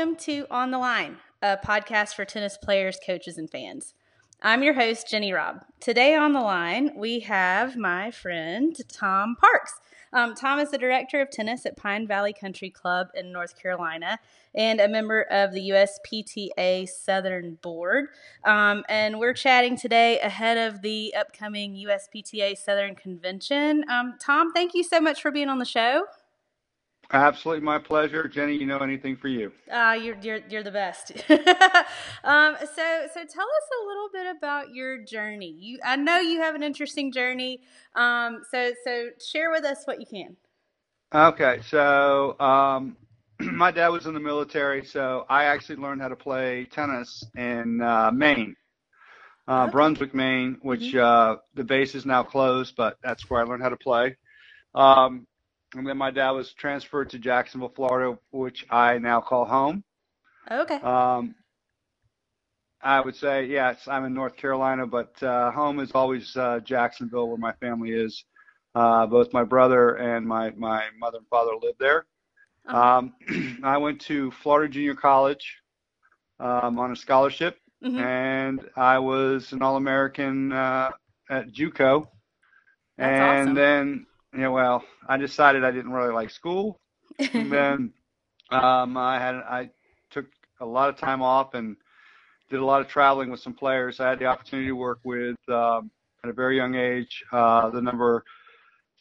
welcome to On the Line, a podcast for tennis players, coaches, and fans. I'm your host, Jenny Robb. Today on the line, we have my friend Tom Parkes. Um, Tom is the director of tennis at Pine Valley Country Club in North Carolina and a member of the USPTA Southern Board. Um, and we're chatting today ahead of the upcoming USPTA Southern Convention. Um, Tom, thank you so much for being on the show. Absolutely, my pleasure, Jenny. You know anything for you? Uh, you're you're you're the best. um, so so tell us a little bit about your journey. You, I know you have an interesting journey. Um, so so share with us what you can. Okay, so um, my dad was in the military, so I actually learned how to play tennis in uh, Maine, uh, okay. Brunswick, Maine, which mm-hmm. uh, the base is now closed, but that's where I learned how to play. Um, and then my dad was transferred to Jacksonville, Florida, which I now call home. Okay. Um, I would say yes, I'm in North Carolina, but uh, home is always uh, Jacksonville, where my family is. Uh, both my brother and my my mother and father live there. Uh-huh. Um, I went to Florida Junior College um, on a scholarship, mm-hmm. and I was an All-American uh, at JUCO. That's and awesome. then yeah, well, I decided I didn't really like school. and then um, I had I took a lot of time off and did a lot of traveling with some players. I had the opportunity to work with um, at a very young age uh, the number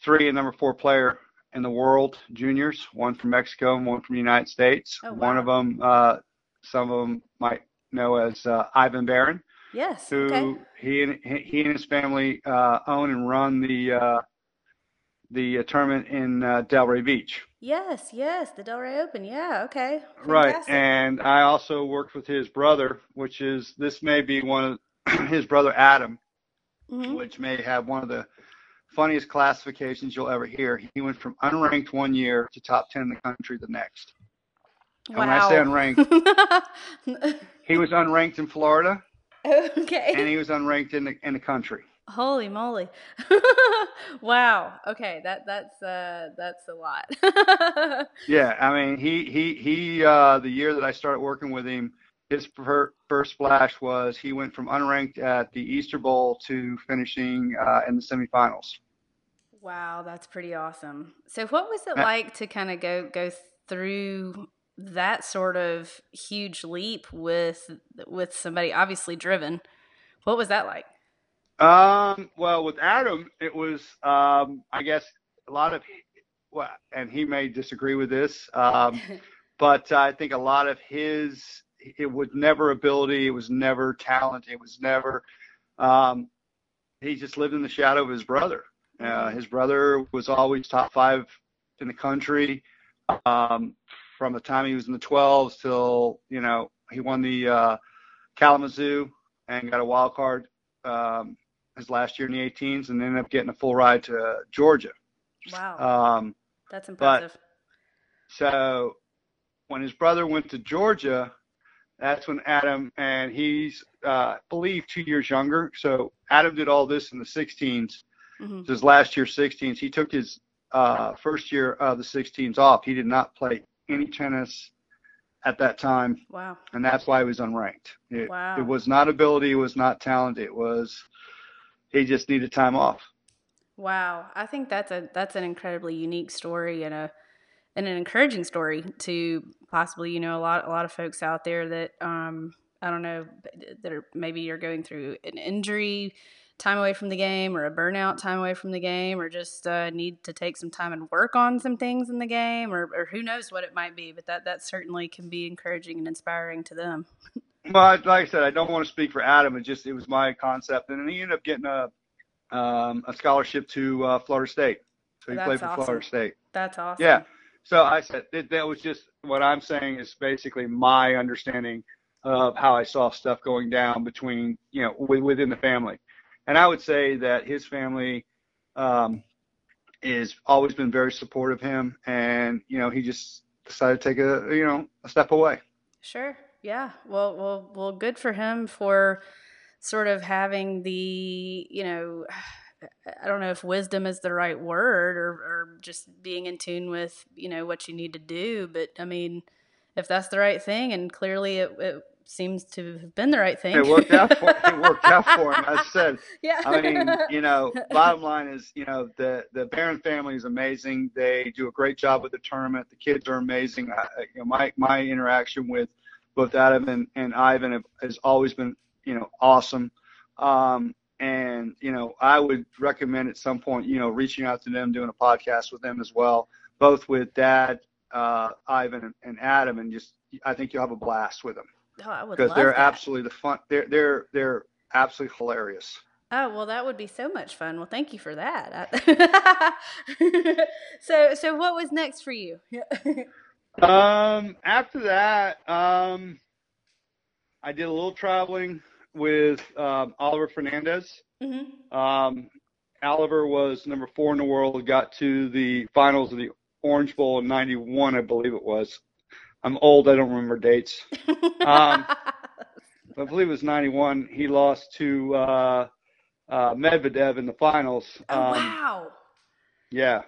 three and number four player in the world juniors, one from Mexico and one from the United States. Oh, wow. One of them, uh, some of them might know as uh, Ivan Baron. Yes. Who okay. he and he and his family uh, own and run the uh, the uh, tournament in uh, Delray Beach. Yes, yes, the Delray Open. Yeah, okay. Fantastic. Right, and I also worked with his brother, which is this may be one of his brother Adam, mm-hmm. which may have one of the funniest classifications you'll ever hear. He went from unranked one year to top ten in the country the next. Wow. when I say unranked, he was unranked in Florida. Okay. And he was unranked in the in the country. Holy moly! wow. Okay, that that's uh that's a lot. yeah, I mean, he he he. Uh, the year that I started working with him, his per, first splash was he went from unranked at the Easter Bowl to finishing uh, in the semifinals. Wow, that's pretty awesome. So, what was it like to kind of go go through that sort of huge leap with with somebody obviously driven? What was that like? Um, well, with Adam, it was, um, I guess, a lot of, well, and he may disagree with this, um, but I think a lot of his, it was never ability, it was never talent, it was never, um, he just lived in the shadow of his brother. Uh, mm-hmm. his brother was always top five in the country um, from the time he was in the 12s till, you know, he won the uh, Kalamazoo and got a wild card um, his last year in the 18s and ended up getting a full ride to Georgia. Wow. Um, That's impressive. so when his brother went to Georgia, that's when Adam, and he's, uh, I believe, two years younger. So Adam did all this in the 16s. Mm-hmm. His last year 16s. He took his uh, first year of the 16s off. He did not play any tennis at that time. Wow. And that's why he was unranked. It, wow. it was not ability, it was not talent, it was he just needed time off. Wow, I think that's a that's an incredibly unique story and a and an encouraging story to possibly you know a lot a lot of folks out there that um, I don't know that are maybe you're going through an injury time away from the game or a burnout time away from the game or just uh, need to take some time and work on some things in the game or, or who knows what it might be but that that certainly can be encouraging and inspiring to them Well, like I said, I don't want to speak for Adam. It just it was my concept, and he ended up getting a um, a scholarship to uh, Florida State. So he That's played for awesome. Florida State. That's awesome. Yeah. So I said that, that was just what I'm saying is basically my understanding of how I saw stuff going down between you know within the family, and I would say that his family um, is always been very supportive of him, and you know he just decided to take a you know a step away. Sure. Yeah. Well, well, well. Good for him for sort of having the, you know, I don't know if wisdom is the right word or, or just being in tune with, you know, what you need to do. But I mean, if that's the right thing, and clearly it, it seems to have been the right thing. It worked out for it worked out for him. I said, yeah. I mean, you know, bottom line is, you know, the the Baron family is amazing. They do a great job with the tournament. The kids are amazing. I, you know, my my interaction with both Adam and, and Ivan have, has always been, you know, awesome. Um, and you know, I would recommend at some point, you know, reaching out to them, doing a podcast with them as well, both with Dad, uh, Ivan, and, Adam, and just I think you'll have a blast with them oh, I would because love they're that. absolutely the fun. They're they're they're absolutely hilarious. Oh well, that would be so much fun. Well, thank you for that. so, so what was next for you? Um, after that, um, I did a little traveling with um, Oliver Fernandez. hmm Um, Oliver was number four in the world, got to the finals of the Orange Bowl in 91, I believe it was. I'm old, I don't remember dates. Um, I believe it was 91. He lost to uh, uh, Medvedev in the finals. oh Um, wow. Yeah.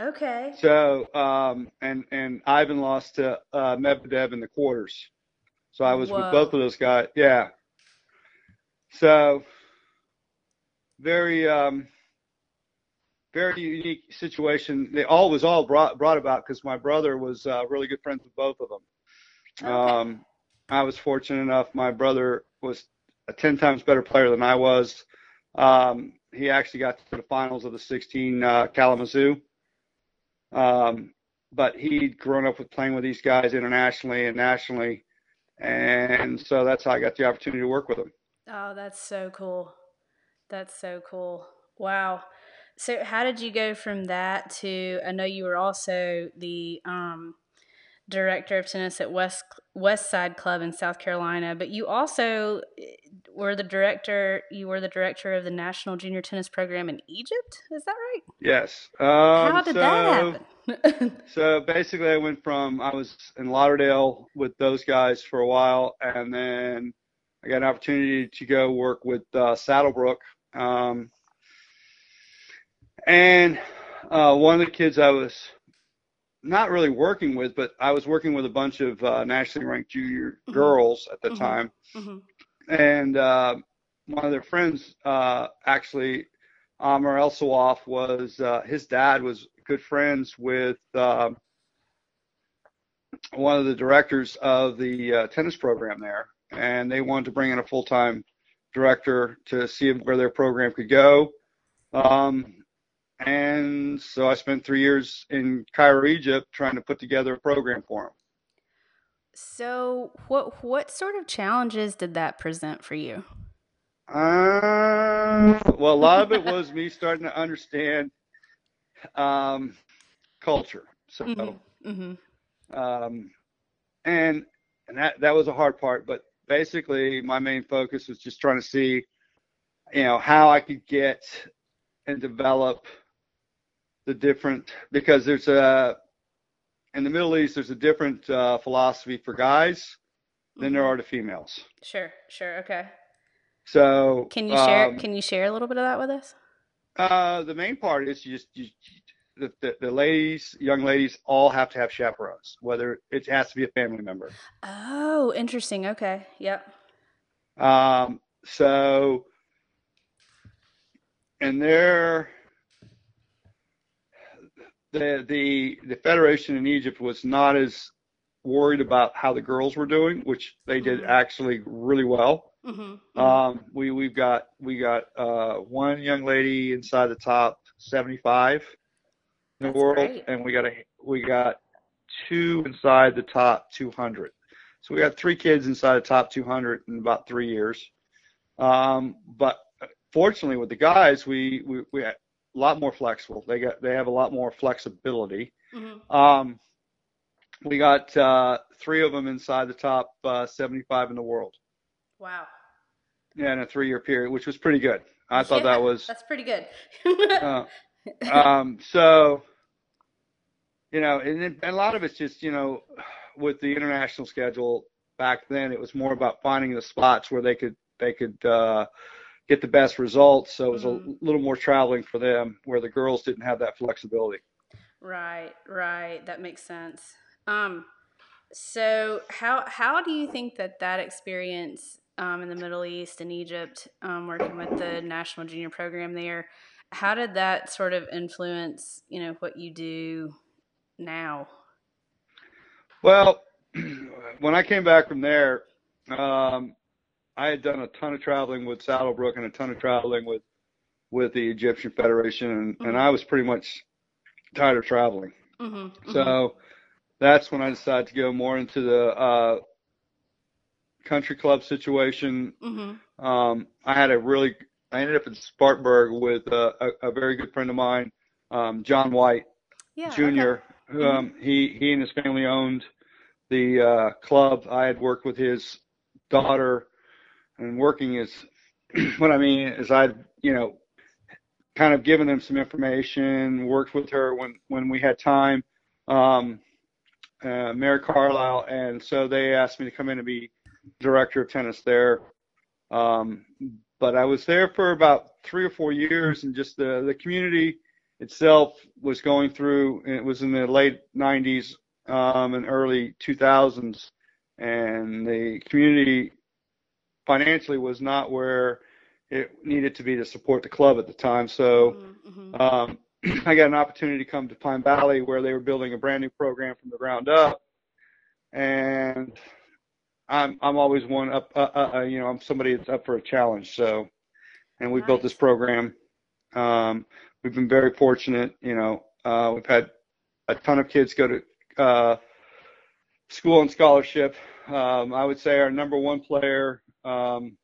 Okay. So, um, and and Ivan lost to uh, Medvedev in the quarters. So I was Whoa. with both of those guys. Yeah. So, very um, very unique situation. They all was all brought brought about because my brother was uh, really good friends with both of them. Okay. Um, I was fortunate enough. My brother was a ten times better player than I was. Um, he actually got to the finals of the 16 uh, Kalamazoo. Um, but he'd grown up with playing with these guys internationally and nationally, and so that's how I got the opportunity to work with them. Oh, that's so cool. That's so cool. Wow. So, how did you go from that to? I know you were also the um, director of tennis at West West Side Club in South Carolina, but you also eh, were the director. You were the director of the National Junior Tennis Program in Egypt. Is that right? Yes. Um, how did so, that happen? So basically, I went from I was in Lauderdale with those guys for a while, and then I got an opportunity to go work with uh, Saddlebrook. Um, and uh, one of the kids I was not really working with, but I was working with a bunch of uh, nationally ranked junior Mhm. girls at the Mhm. time, hmm and uh, one of their friends uh, actually Amr El Sawaf was uh, his dad was good friends with um one of the directors of the uh, tennis program there, and they wanted to bring in a full time director to see where their program could go. Um, and so I spent three years in Cairo, Egypt, trying to put together a program for them. So, what what sort of challenges did that present for you? Uh, well, a lot of it was me starting to understand um, culture. So, Mm-hmm. Mm-hmm. um, and and that that was a hard part. But basically, my main focus was just trying to see, you know, how I could get and develop the different because there's a in the Middle East there's a different uh, philosophy for guys than there are to females. Sure, sure, okay. So Can you share? um, Can you share a little bit of that with us? Uh, the main part is you just you, the, the the ladies, young ladies, all have to have chaperones. Whether it has to be a family member. Oh, interesting. Okay. Yep. Um, so, and there, the the the federation in Egypt was not as worried about how the girls were doing, which they did Mhm. actually really well. Mm-hmm. Um, we we've got we got uh, one young lady inside the top 75 in the That's world, great. and we got a we got two inside the top 200. So we got three kids inside the top 200 in about three years. Um, but fortunately, with the guys, we we we had a lot more flexible. They got they have a lot more flexibility. mm-hmm. Um, we got uh, three of them inside the top uh, 75 in the world. Wow. Yeah, in a three-year period, which was pretty good. I thought Yeah, that was. That's pretty good. Uh, um, so, you know, and, and a lot of it's just, you know, with the international schedule back then, it was more about finding the spots where they could they could uh, get the best results. So it was Mhm. a little more traveling for them, where the girls didn't have that flexibility. right. Right. That makes sense. Um. So how how do you think that that experience um, in the Middle East and Egypt, um, working with the national junior program there, how did that sort of influence you know what you do now? Well, when I came back from there, um, I had done a ton of traveling with Saddlebrook and a ton of traveling with with the Egyptian Federation, and, mm-hmm. and I was pretty much tired of traveling. Mm-hmm, mm-hmm. So that's when I decided to go more into the uh, country club situation. Mm-hmm. Um, I had a really, I ended up in Spartanburg with a, a, a very good friend of mine, um, John White yeah, Jr. Okay. Mm-hmm. Um, he he and his family owned the uh, club. I had worked with his daughter, and working is what I mean is I'd you know kind of given them some information, worked with her when when we had time, um, uh, Mary Carlisle, and so they asked me to come in and be director of tennis there. Um, but I was there for about three or four years, and just the the community itself was going through. It was in the late '90s um, and early 2000s, and the community financially was not where it needed to be to support the club at the time. So mm-hmm. um, I got an opportunity to come to Pine Valley where they were building a brand new program from the ground up, and I'm I'm always one up. Uh, uh, uh you know, I'm somebody that's up for a challenge. So, and we nice. built this program. Um, we've been very fortunate. You know, uh, we've had a ton of kids go to uh, school on scholarship. Um, I would say our number one player um,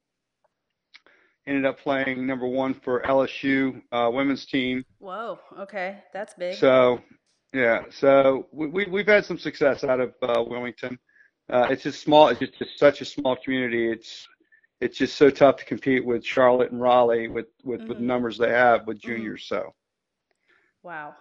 ended up playing number one for LSU uh, women's team. Whoa, okay, that's big. So, yeah, so we, we have had some success out of uh, Wilmington. Uh, it's just small. It's just, just, such a small community. It's it's just so tough to compete with Charlotte and Raleigh with with, mm-hmm. with the numbers they have with mm-hmm. juniors. Mm-hmm. So, wow,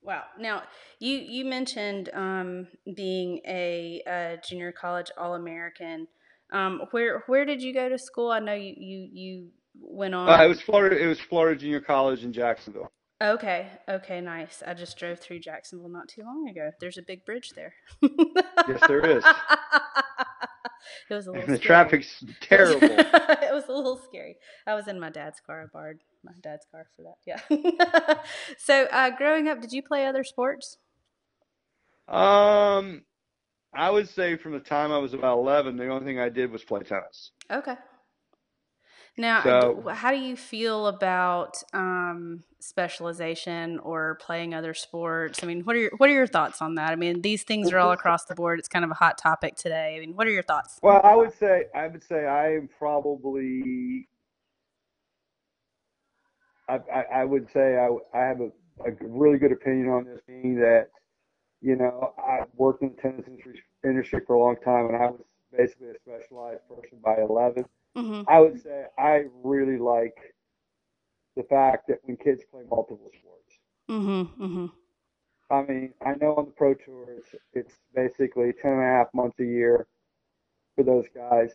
wow. Now you you mentioned um, being a, a junior college All American. Um, where where did you go to school? I know you you you went on. Uh, it was Florida. It was Florida Junior College in Jacksonville. Okay. Okay. Nice. I just drove through Jacksonville not too long ago. There's a big bridge there. yes, there is. It was a little. And the scary. traffic's terrible. it was a little scary. I was in my dad's car. I borrowed my dad's car for that. Yeah. so, uh, growing up, did you play other sports? Um, I would say from the time I was about 11, the only thing I did was play tennis. Okay. Now, so, how do you feel about um, specialization or playing other sports? I mean, what are your what are your thoughts on that? I mean, these things are all across the board. It's kind of a hot topic today. I mean, what are your thoughts? Well, I would say I would say I am probably I, I, I would say I, I have a, a really good opinion on this, being that you know I've worked in the tennis industry, industry for a long time, and I was basically a specialized person by 11 Mm-hmm. I would say I really like the fact that when kids play multiple sports. Mm-hmm, mm-hmm. I mean, I know on the pro tour it's, it's basically 10 and a half months a year for those guys.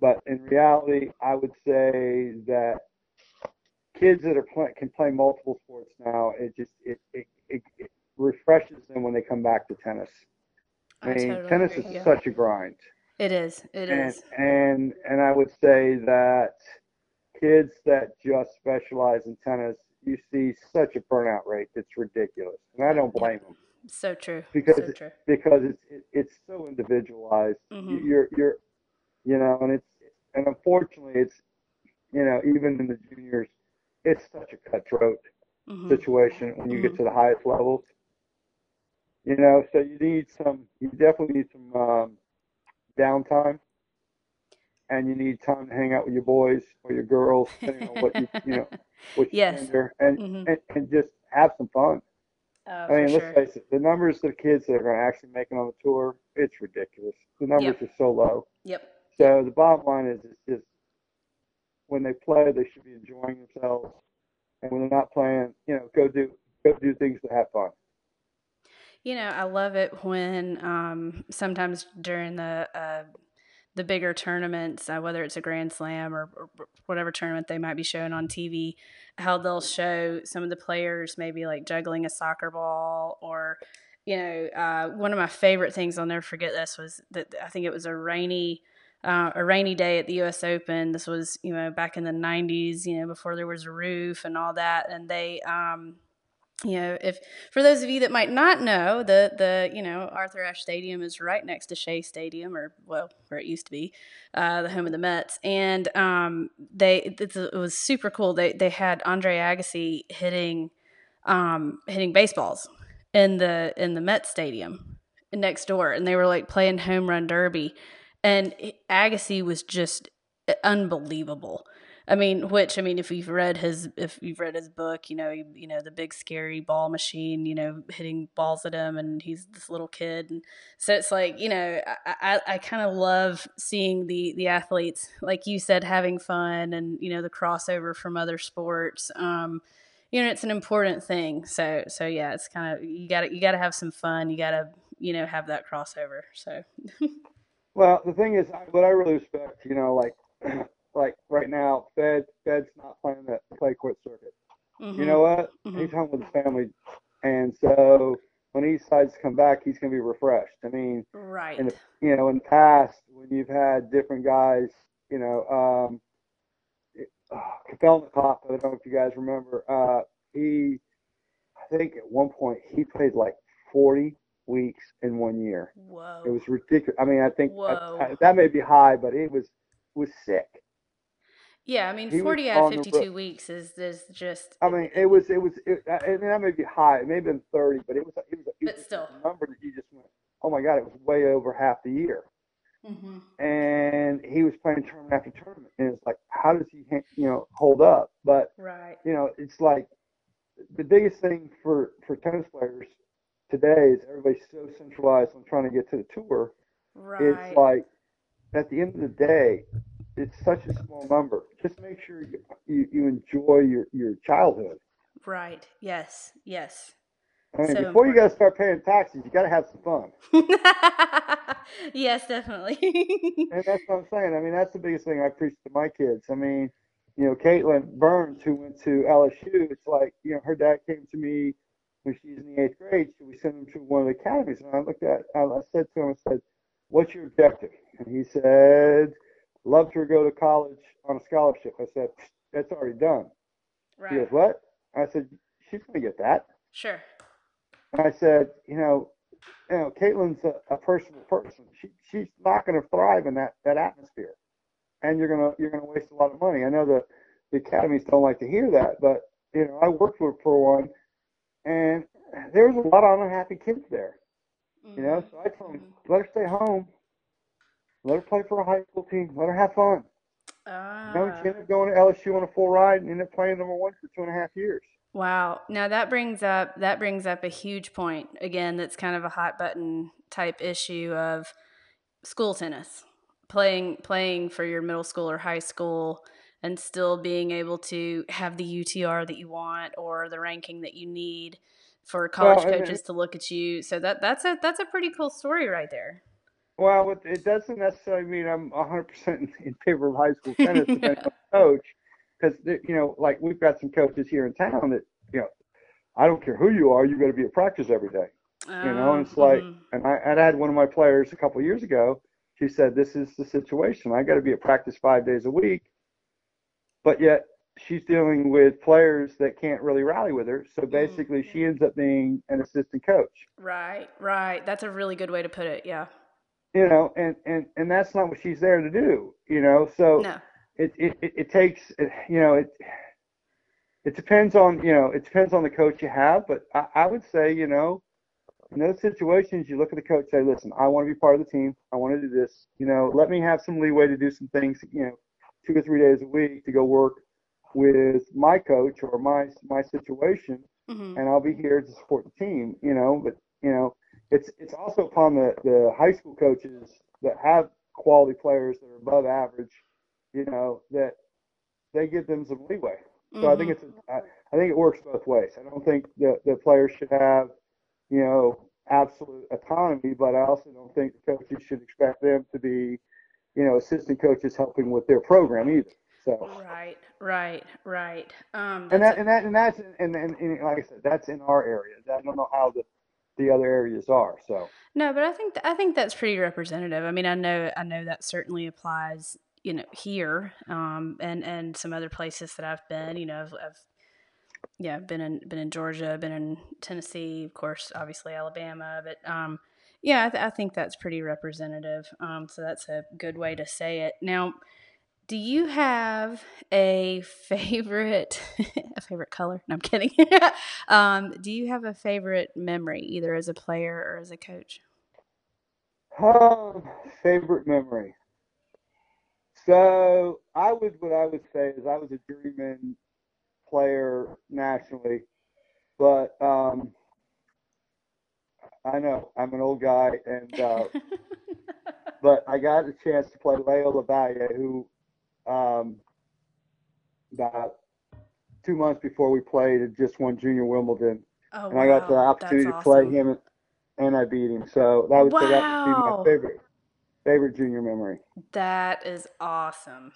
But in reality, I would say that kids that are play, can play multiple sports now, it just it, it, it, it refreshes them when they come back to tennis. I, I mean, totally tennis agree, is yeah. such a grind. It is. It and, is. and, And I would say that kids that just specialize in tennis, you see such a burnout rate that's ridiculous, and I don't blame them. So true. Because so true. because it's it, it's so individualized. Mm-hmm. You're you're you know, and it's and unfortunately it's you know even in the juniors, it's such a cutthroat mm-hmm. situation when you mm-hmm. get to the highest levels. You know, so you need some. You definitely need some um, downtime and you need time to hang out with your boys or your girls, depending on what you you know what you yes. gender, and, mm-hmm. and and just have some fun. Oh, I mean, let's sure. face it, the numbers of kids that are going to actually make it on the tour, it's ridiculous. The numbers yep. are so low. Yep. So the bottom line is, it's just when they play, they should be enjoying themselves, and when they're not playing, you know, go do go do things to have fun. You know, I love it when um, sometimes during the uh, the bigger tournaments, uh, whether it's a Grand Slam or, or, whatever tournament they might be showing on TV, how they'll show some of the players maybe like juggling a soccer ball or you know, uh, one of my favorite things I'll never forget this was that I think it was a rainy. Uh, a rainy day at the U.S. Open. This was, you know, back in the '90s, you know, before there was a roof and all that. And they, um, you know, if for those of you that might not know, the the you know Arthur Ashe Stadium is right next to Shea Stadium, or well, where it used to be, uh, the home of the Mets, and um, they it was super cool. They they had Andre Agassi hitting um, hitting baseballs in the in the Met Stadium next door, and they were like playing home run derby, and Agassi was just unbelievable. I mean, which I mean, if you've read his if you've read his book, you know, you, you know the big scary ball machine, you know, hitting balls at him, and he's this little kid, and so it's like you know, I I, I kind of love seeing the the athletes, like you said, having fun, and you know, the crossover from other sports. Um, you know, it's an important thing. So so yeah, it's kind of you got to you got to have some fun. You got to you know have that crossover. So. well, the thing is, what I really respect, you know, like like right now, Fed Fed's not playing that play quit circuit. Mm-hmm. You know what? Mm-hmm. He's home with his family, and so when he decides to come back, he's going to be refreshed. I mean, right? In the, you know, in the past when you've had different guys, you know, um, oh, Kafelnikov, I don't know if you guys remember. Uh, he, I think at one point he played like 40 weeks in one year. Whoa! It was ridiculous. I mean, I think I, I, that may be high, but it was was sick. Yeah, I mean, he forty out of fifty-two weeks is is just. I mean, it was it was, it, and that may be high. It may have been thirty, but it was it was, it but was still a number that you just went, oh my god, it was way over half the year. Mm-hmm. And he was playing tournament after tournament, and it's like, how does he, you know, hold up? But right, you know, it's like the biggest thing for for tennis players today is everybody's so centralized on trying to get to the tour. Right. It's like at the end of the day, it's such a small number. Just make sure you, you, you enjoy your, your childhood. Right. Yes. Yes. I mean, so before important. you got to start paying taxes, you got to have some fun. yes, definitely. and that's what I'm saying. I mean, that's the biggest thing I preach to my kids. I mean, you know, Caitlin Burns, who went to LSU, it's like, you know, her dad came to me when she was in the eighth grade. So we sent him to one of the academies. And I looked at, I said to him, I said, what's your objective? And he said, loved her to go to college on a scholarship. I said, that's already done. Right. He goes, what? I said, she's going to get that. Sure. And I said, you know, you know, Caitlin's a, a personal person. She she's not going to thrive in that that atmosphere, and you're gonna you're gonna waste a lot of money. I know the the academies don't like to hear that, but you know, I worked for for one, and there's a lot of unhappy kids there. Mm-hmm. You know, so I told them, mm-hmm. let her stay home, let her play for a high school team. Let her have fun. You ah. know, she ended up going to LSU on a full ride and ended up playing number one for two and a half years. Wow. Now that brings up that brings up a huge point again. That's kind of a hot button type issue of school tennis, playing playing for your middle school or high school, and still being able to have the UTR that you want or the ranking that you need for college well, coaches to look at you. So that that's a that's a pretty cool story right there. Well, it doesn't necessarily mean I'm 100% in favor of high school tennis the coach, because you know, like we've got some coaches here in town that you know, I don't care who you are, you got to be at practice every day. you know, and it's like, mm-hmm. and I, I had one of my players a couple of years ago. She said, "This is the situation. I got to be at practice five days a week, but yet she's dealing with players that can't really rally with her. So basically, mm-hmm. she ends up being an assistant coach. Right, right. That's a really good way to put it. Yeah you know, and and and that's not what she's there to do, you know. So no. it, it it takes, you know, it it depends on you know it depends on the coach you have, but I, I would say you know in those situations you look at the coach say, listen, I want to be part of the team, I want to do this, you know, let me have some leeway to do some things, you know, two or three days a week to go work with my coach or my my situation, mm-hmm. and I'll be here to support the team, you know, but you know it's it's also upon the, the high school coaches that have quality players that are above average, you know, that they give them some leeway. So mm-hmm. I think mm-hmm. it's a, I, I think it works both ways. I don't think the the players should have, you know, absolute autonomy, but I also don't think the coaches should expect them to be, you know, assistant coaches helping with their program either. So right, right, right. Um, and that and that and that's and, and, and like I said, that's in our area. I don't know how the the other areas are. So no, but I think th- I think that's pretty representative. I mean, I know I know that certainly applies, you know, here um, and and some other places that I've been. You know, I've, I've yeah, been in been in Georgia, been in Tennessee, of course, obviously Alabama, but um, yeah, I, th- I think that's pretty representative. Um, so that's a good way to say it. Now, do you have a favorite a favorite color? No, I'm kidding. um, do you have a favorite memory, either as a player or as a coach? Um, favorite memory. So I would what I would say is I was a journeyman player nationally, but um, I know I'm an old guy, and uh, but I got a chance to play Leo Lavalle, who um, about two months before we played had just won Junior Wimbledon, Oh, and I got the opportunity That's to play him, and, I beat him. So that would say that would be my favorite favorite junior memory. That is awesome.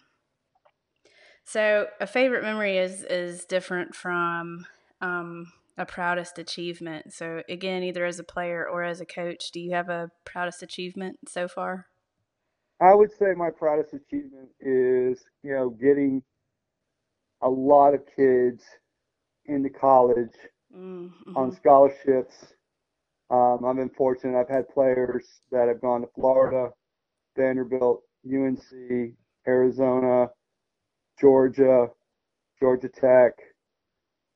So a favorite memory is is different from um, a proudest achievement. So again, either as a player or as a coach, do you have a proudest achievement so far? I would say my proudest achievement is, you know, getting a lot of kids into college Mm, on scholarships. Um, I've been fortunate. I've had players that have gone to Florida, Vanderbilt, UNC, Arizona, Georgia, Georgia Tech,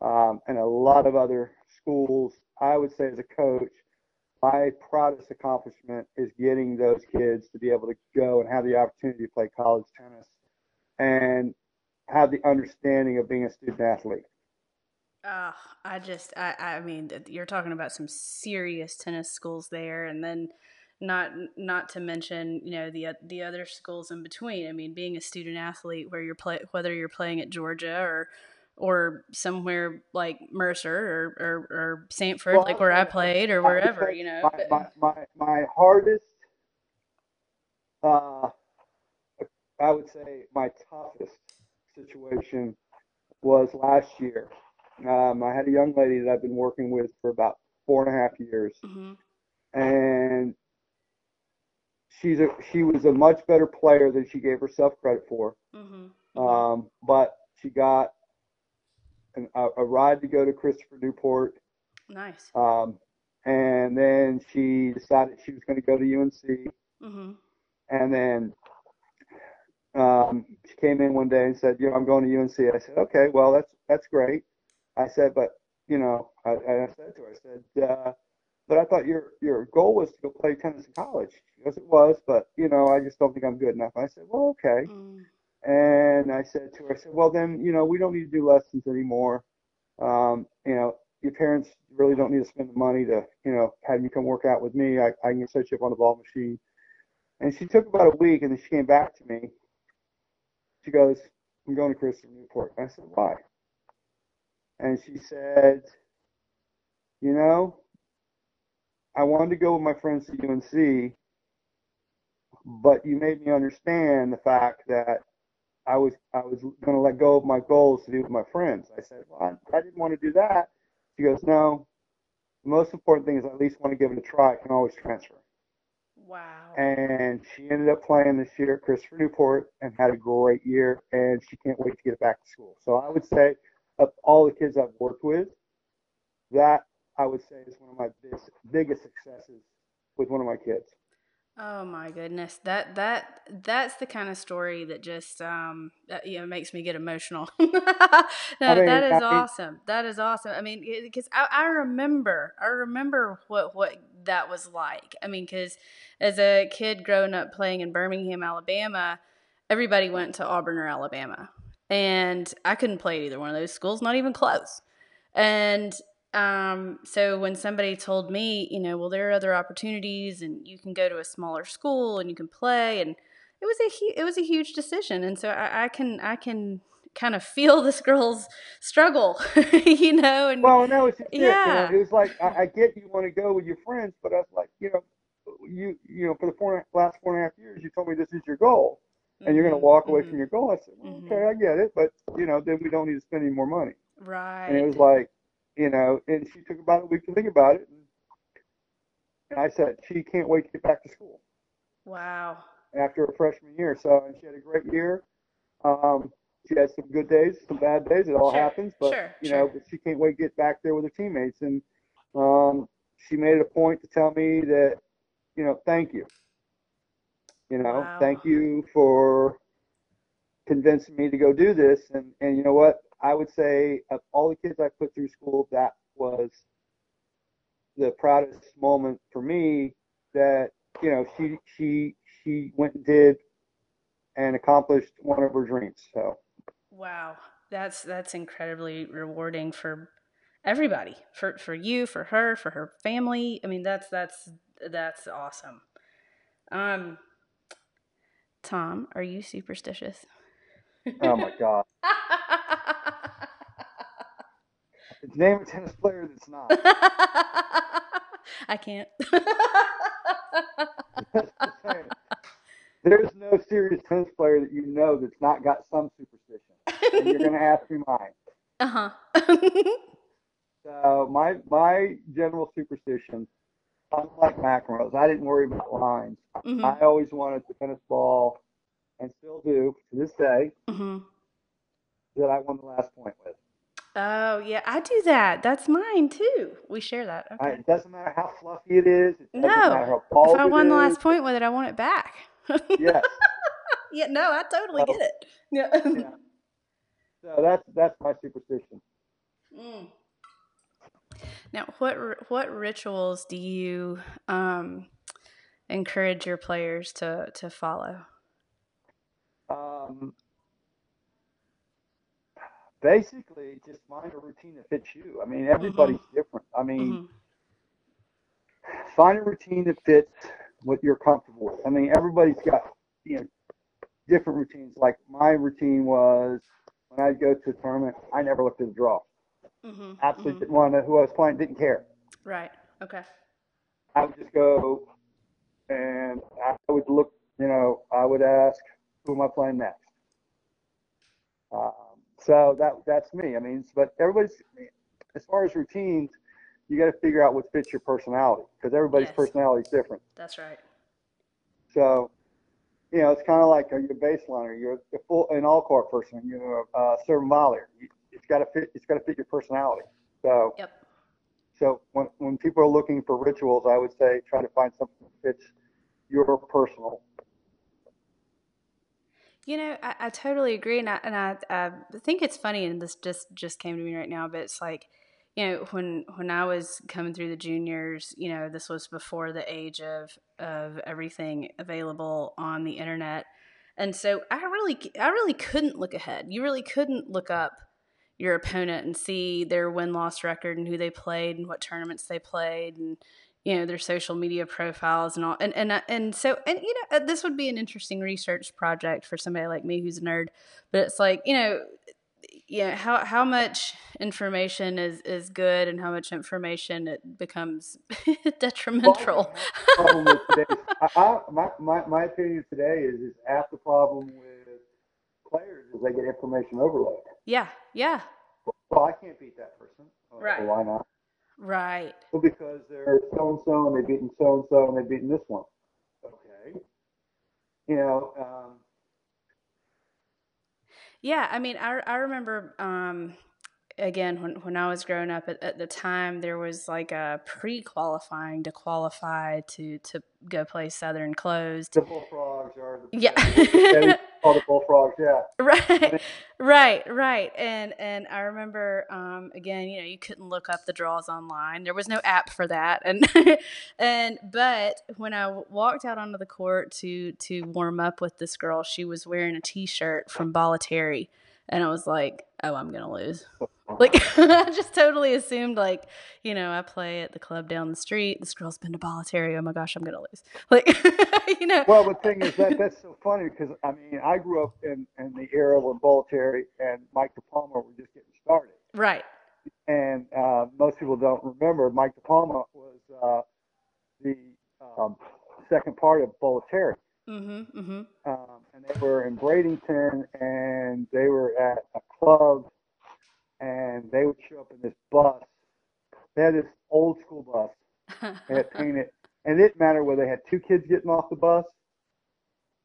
um, and a lot of other schools. I would say as a coach, my proudest accomplishment is getting those kids to be able to go and have the opportunity to play college tennis and have the understanding of being a student athlete. Oh, I just, I, I mean, you're talking about some serious tennis schools there, and then not, not to mention, you know, the the other schools in between. I mean, being a student athlete, where you're play, whether you're playing at Georgia or, or somewhere like Mercer or or, or Samford, Well, like where I played, or wherever, you know. my, my, my, hardest, uh, I would say my toughest situation was last year. Um, I had a young lady that I've been working with for about four and a half years, Mhm. and she's a she was a much better player than she gave herself credit for. Mhm. Um, but she got an, a, a ride to go to Christopher Newport. Nice. Um, and then she decided she was going to go to UNC. Mhm. And then um, she came in one day and said, "You know, I'm going to UNC." I said, "Okay, well, that's that's great." I said, "But you know," I, I said to her, I said, uh, "But I thought your your goal was to go play tennis in college." She goes, "It was, but you know, I just don't think I'm good enough." I said, "Well, okay." Mm. And I said to her, I said, well, then, you know, we don't need to do lessons anymore. Um, you know, your parents really don't need to spend the money to, you know, have you come work out with me. I, I can set you up on the ball machine. And she took about a week and then she came back to me. She goes, I'm going to Christopher Newport. I said, why? And she said, you know, I wanted to go with my friends to UNC, but you made me understand the fact that I was I was going to let go of my goals to do with my friends. I said, well, I, I didn't want to do that. She goes, no. The most important thing is I at least want to give it a try. I can always transfer. Wow. And she ended up playing this year at Christopher Newport and had a great year. And she can't wait to get back to school. So I would say, of all the kids I've worked with, that I would say is one of my biggest, biggest successes with one of my kids. Oh my goodness, that that that's the kind of story that just um that, you know makes me get emotional. no, mean, that is mean- awesome. That is awesome. I mean, because I, I remember, I remember what what that was like. I mean, because as a kid growing up playing in Birmingham, Alabama, everybody went to Auburn or Alabama, and I couldn't play at either one of those schools, not even close. And um, so when somebody told me, you know, well, there are other opportunities, and you can go to a smaller school and you can play, and it was a hu- it was a huge decision, and so I, I can I can kind of feel this girl's struggle, you know, and Well, no, it's just it. You know, Yeah. it was like I, I get you want to go with your friends, but I was like, you know, you you know, for the four, last four and a half years, you told me this is your goal, and you're going to walk away mhm. from your goal. I said, well, Mhm. okay, I get it, but you know, then we don't need to spend any more money. right. And it was like, you know, and she took about a week to think about it. And and I said she can't wait to get back to school Wow. after her freshman year. So, and she had a great year. Um, she had some good days, some bad days. It all Sure, happens, but sure, you sure. know, but she can't wait to get back there with her teammates. And um, she made it a point to tell me that, you know, thank you. You know, Wow. thank you for convincing me to go do this. And and you know what? I would say of all the kids I put through school, that was the proudest moment for me. That you know, she she she went and did and accomplished one of her dreams. So Wow. That's that's incredibly rewarding for everybody. For for you, for her, for her family. I mean, that's that's that's awesome. Um Tom, are you superstitious? oh my God, name a tennis player that's not. I can't. There's no serious tennis player that you know that's not got some superstition. And you're going to ask me mine. uh-huh. So my my general superstition, unlike McEnroe's, I didn't worry about lines. Mhm. I always wanted the tennis ball, and still do to this day, Mhm. that I won the last point with. Oh, yeah, I do that. That's mine too. We share that. I, Okay. it doesn't matter how fluffy it is. It No. matter how If I won the is. last point with it, I want it back. Yes. Yeah, no, I totally Oh. get it. Yeah. yeah. So that's that's my superstition. Mm. Now, what what rituals do you um, encourage your players to to follow? Um, basically, just find a routine that fits you. I mean, everybody's different. I mean, Mhm. find a routine that fits what you're comfortable with. I mean, everybody's got you know different routines. Like my routine was when I'd go to a tournament, I never looked at the draw. Mhm. Absolutely Mhm. didn't want to know who I was playing. Didn't care. Right. Okay. I would just go and I would look. You know, I would ask, who am I playing next? Um, so that that's me. I mean, but everybody's as far as routines, you got to figure out what fits your personality because everybody's Yes. personality is different. That's right. So, you know, it's kind of like are you a baseliner? You're a full an all court person. You're a uh, serve and volleyer. It's got to fit. It's got to fit your personality. So, Yep. so when when people are looking for rituals, I would say try to find something that fits your personal. You know, I, totally agree, and I and I, I think it's funny, and this just just came to me right now. But it's like, you know, when when I was coming through the juniors, you know, this was before the age of of everything available on the internet, and so I really I really couldn't look ahead. You really couldn't look up your opponent and see their win loss record and who they played and what tournaments they played and you know their social media profiles and all and and uh, and so and you know uh, this would be an interesting research project for somebody like me who's a nerd but it's like you know yeah how how much information is is good and how much information it becomes detrimental problem with today, I, my, my, my opinion today is, is half the problem with players is they get information overload. yeah yeah Well, I can't beat that person. Well, Right. Why not? Right Well, because they're so and so and they've beaten so and so and they've beaten this one. Okay. You know, um, Yeah, I mean, I I remember um, again when when I was growing up at, at the time there was like a pre qualifying to qualify to to go play Southern closed. the bullfrogs are the Yeah. call the bullfrogs. Yeah. right right right and and i remember um again you know you couldn't look up the draws online there was no app for that and and but when i walked out onto the court to to warm up with this girl she was wearing a t-shirt from Bollettieri and i was like oh i'm gonna lose. Like i just totally assumed like you know i play at the club down the street this girl's been to Bollettieri. oh my gosh i'm gonna lose. Like you know. Well, the thing is that that's so funny because I mean I grew up in, in the era when Bollettieri and Mike DePalmer were just getting started, right. And uh, most people don't remember Mike DePalmer was uh, the um, second part of Bollettieri. Mm-hmm mm-hmm um, and they were in Bradenton, and they were at a club, and they would show up in this bus. They had this old school bus. They had painted and it didn't matter whether they had two kids getting off the bus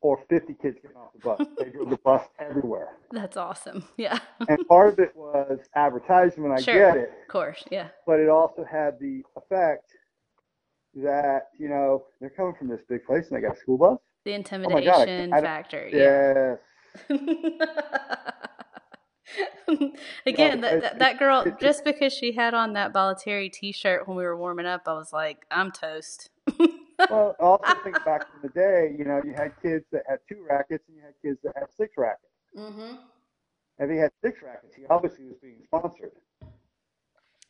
or 50 kids getting off the bus. They drove the bus everywhere. That's awesome. Yeah. and part of it was advertisement. I Sure. get it, Of course. Yeah. but it also had the effect that you know they're coming from this big place and they got a school bus. The my God, I- intimidation factor. Yeah. Yes. Again, Yeah, that, that, that girl, just because she had on that Bollettieri t-shirt when we were warming up, I was like, I'm toast. Well, I also think back in the day, you know, you had kids that had two rackets and you had kids that had six rackets. mm-hmm. And if he had six rackets, he obviously was being sponsored.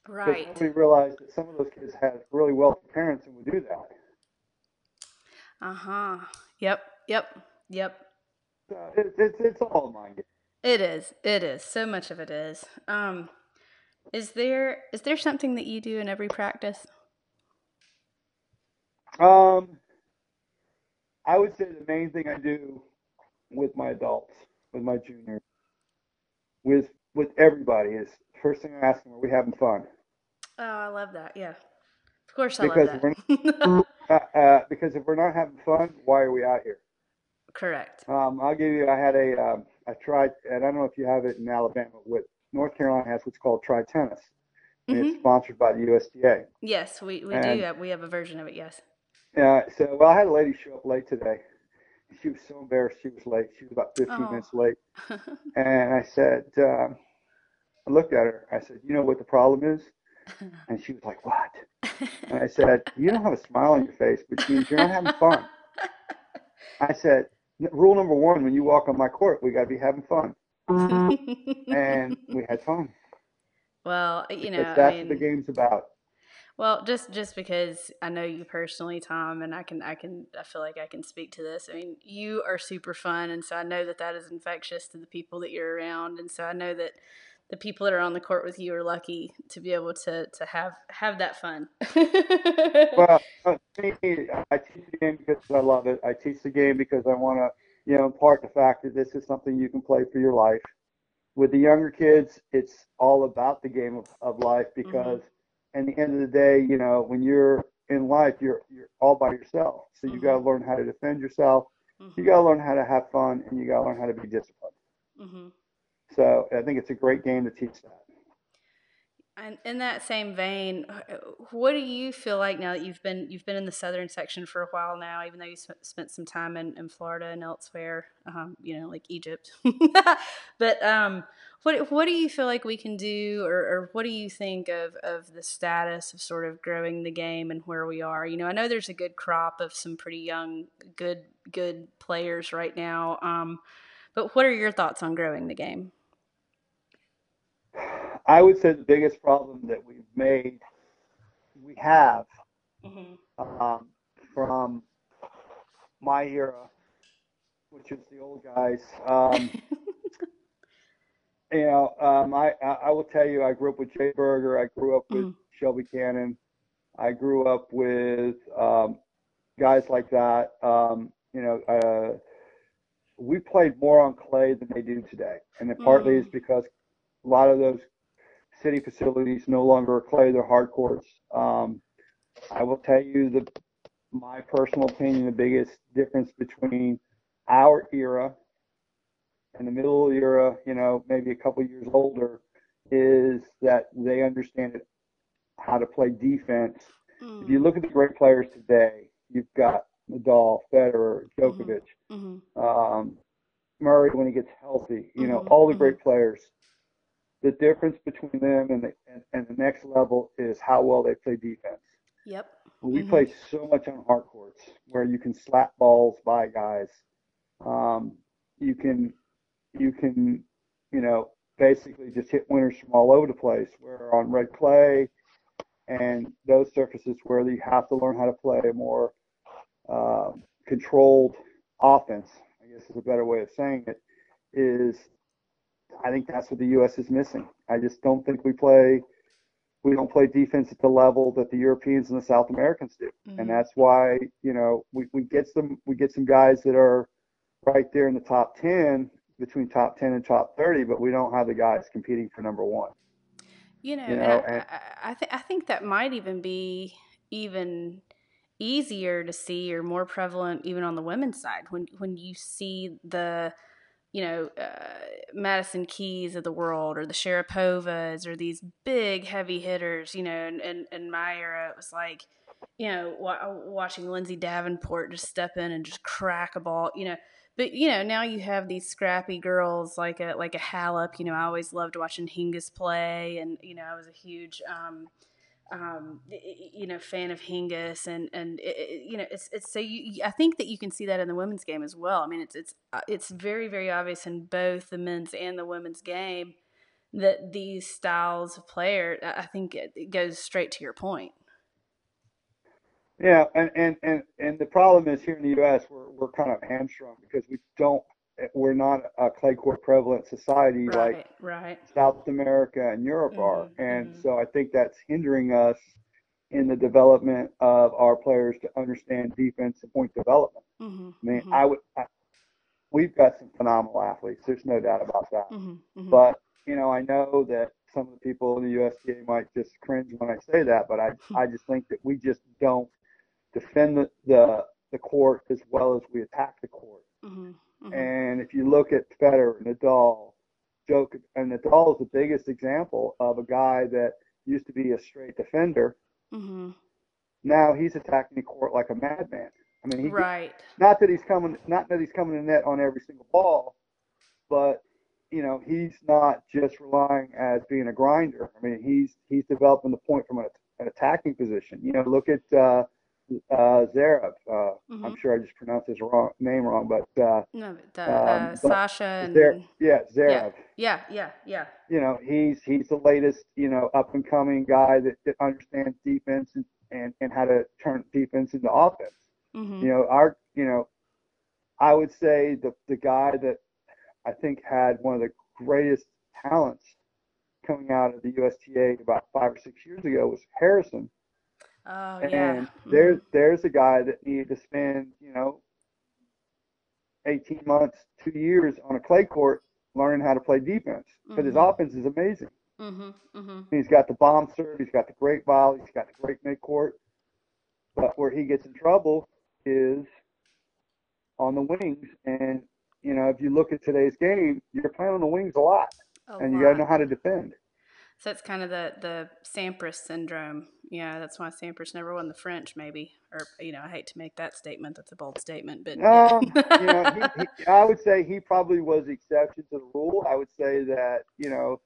Right. We realized that some of those kids had really wealthy parents and would do that. Uh-huh. Yep. Yep. Yep. So it, it's it's all mind game. It is. It is. So much of it is. Um, is there is there something that you do in every practice? Um, I would say the main thing I do with my adults, with my juniors, with with everybody is first thing I ask them: Are we having fun? Oh, I love that. Yeah. Of course, I Because love that. Uh, uh, because if we're not having fun, why are we out here? Correct. Um, I'll give you. I had a. Um, I tried, and I don't know if you have it in Alabama. What North Carolina has what's called Tri Tennis. Mhm. It's sponsored by the USTA. Yes, we, we And- do. Have, we have a version of it. Yes. Uh, so, well, I had a lady show up late today. She was so embarrassed she was late. She was about 15 Oh. minutes late. And I said, um, I looked at her. I said, You know what the problem is? And she was like, What? And I said, You don't have a smile on your face, which means you're not having fun. I said, Rule number one when you walk on my court, we got to be having fun. Mm-hmm. And we had fun. well, you know, Because I that's mean, what the game's about. Well, just just because I know you personally, Tom, and I can I can I feel like I can speak to this. I mean, you are super fun, and so I know that that is infectious to the people that you're around, and so I know that the people that are on the court with you are lucky to be able to to have have that fun. Well, uh, me, I teach the game because I love it. I teach the game because I want to, you know, impart the fact that this is something you can play for your life. With the younger kids, it's all about the game of, of life because, at the end of the day, you know, when you're in life, you're you're all by yourself. So you Mhm. got to learn how to defend yourself. You Mhm, got to learn how to have fun, and you got to learn how to be disciplined. So I think it's a great game to teach that. And in that same vein, what do you feel like now that you've been you've been in the southern section for a while now, even though you sp- spent some time in, in Florida and elsewhere, um, you know, like Egypt. but um, what what do you feel like we can do, or, or what do you think of of the status of sort of growing the game and where we are? You know, I know there's a good crop of some pretty young, good good players right now. Um, but what are your thoughts on growing the game? I would say the biggest problem that we've made, we have Mm-hmm. um, from my era, which is the old guys. Um, you know, um, I, I will tell you, I grew up with Jay Berger. I grew up with Mhm. Shelby Cannon. I grew up with um, guys like that. Um, you know, uh, we played more on clay than they do today, and it partly is because a lot of those city facilities no longer are clay; they're hard courts. Um, I will tell you the my personal opinion, the biggest difference between our era and the middle era, you know, maybe a couple years older, is that they understand it, how to play defense. If you look at the great players today, you've got Nadal, Federer, Djokovic, hmm um, Murray when he gets healthy, you know, Mhm, all the great players. The difference between them and the and, and the next level is how well they play defense. Yep. We Mhm. play so much on hard courts where you can slap balls by guys. Um, you can, you can, you know, basically just hit winners from all over the place. Where on red clay and those surfaces where you have to learn how to play more uh, controlled offense, I guess is a better way of saying it, is I think that's what the U.S. is missing. I just don't think we play we don't play defense at the level that the Europeans and the South Americans do, Mhm. and that's why you know we, we get some we get some guys that are right there in the top ten between top ten and top thirty, but we don't have the guys competing for number one. You know, You know, I, I, I, think I think that might even be even easier to see or more prevalent even on the women's side when when you see the you know uh, Madison Keys of the world or the Sharapovas or these big heavy hitters you know and in, in, my era it was like you know watching Lindsay Davenport just step in and just crack a ball you know. But you know now you have these scrappy girls like a like a Halep you know I always loved watching Hingis play and you know I was a huge um, um, you know, fan of Hingis, and and it, you know, it's it's so you. I think that you can see that in the women's game as well. I mean, it's it's uh, it's very very obvious in both the men's and the women's game that these styles of player. I think it, it goes straight to your point. Yeah, and, and, and, and the problem is here in the U.S. we're we're kind of hamstrung because we don't we're not a clay court prevalent society right, like right. South America and Europe mm-hmm, are, and mm-hmm. so I think that's hindering us in the development of our players to understand defense and point development. Mm-hmm, I mean, mm-hmm. I would. I, we've got some phenomenal athletes. There's no doubt about that. Mm-hmm, mm-hmm. But you know, I know that some of the people in the USTA might just cringe when I say that, but I I just think that we just don't defend the the, the court as well as we attack the court. Mm-hmm. And if you look at Federer, Nadal, Joke, and Nadal is the biggest example of a guy that used to be a straight defender. Mm-hmm. Now he's attacking the court like a madman. I mean, he, right. Not that he's coming, not that he's coming to net on every single ball, but you know, he's not just relying as being a grinder. I mean, he's he's developing the point from an, an attacking position. You know, look at uh, uh, Zverev. Uh, mm-hmm. I'm sure I just pronounced his wrong name wrong, but uh, no, the, uh, um, Sasha and Zer- yeah, Zverev. Yeah, yeah, yeah. You know, he's he's the latest, you know, up and coming guy that, that understands defense and, and and how to turn defense into offense. Mm-hmm. You know, our you know, I would say the the guy that I think had one of the greatest talents coming out of the USTA about five or six years ago was Harrison Oh and yeah. Mm-hmm. there's there's a guy that needed to spend, you know, 18 months, two years on a clay court learning how to play defense. But mm-hmm. his offense is amazing. Mhm. Mhm. He's got the bomb serve, he's got the great volley, he's got the great midcourt. But where he gets in trouble is on the wings. And you know, if you look at today's game, you're playing on the wings a lot, A and you got to know how to defend. So it's kind of the the Sampras syndrome. Yeah, that's why Sampras never won the French, maybe. Or you know, I hate to make that statement. That's a bold statement, but Um, yeah. you know, he, he, I would say he probably was the exception to the rule. I would say that you know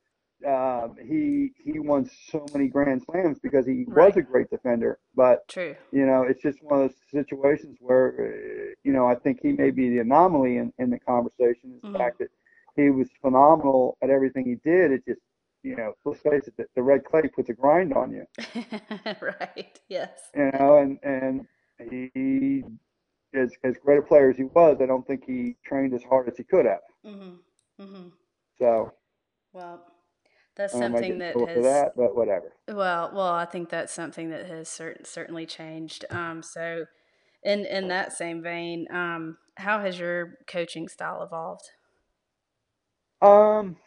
um, he he won so many Grand Slams because he was a great defender. But True. you know, it's just one of those situations where uh, you know I think he may be the anomaly in, in the conversation. Is the Mhm. fact that he was phenomenal at everything he did. It just you know, let's face it, the, the red clay puts a grind on you. right. Yes. You know, and and he as as great a player as he was, I don't think he trained as hard as he could have. Mm-hmm. Mm-hmm. So Well, that's I don't know, I might something that has. for that, but whatever. Well, well, I think that's something that has certain certainly changed. Um, so, in in that same vein, um, how has your coaching style evolved? Um,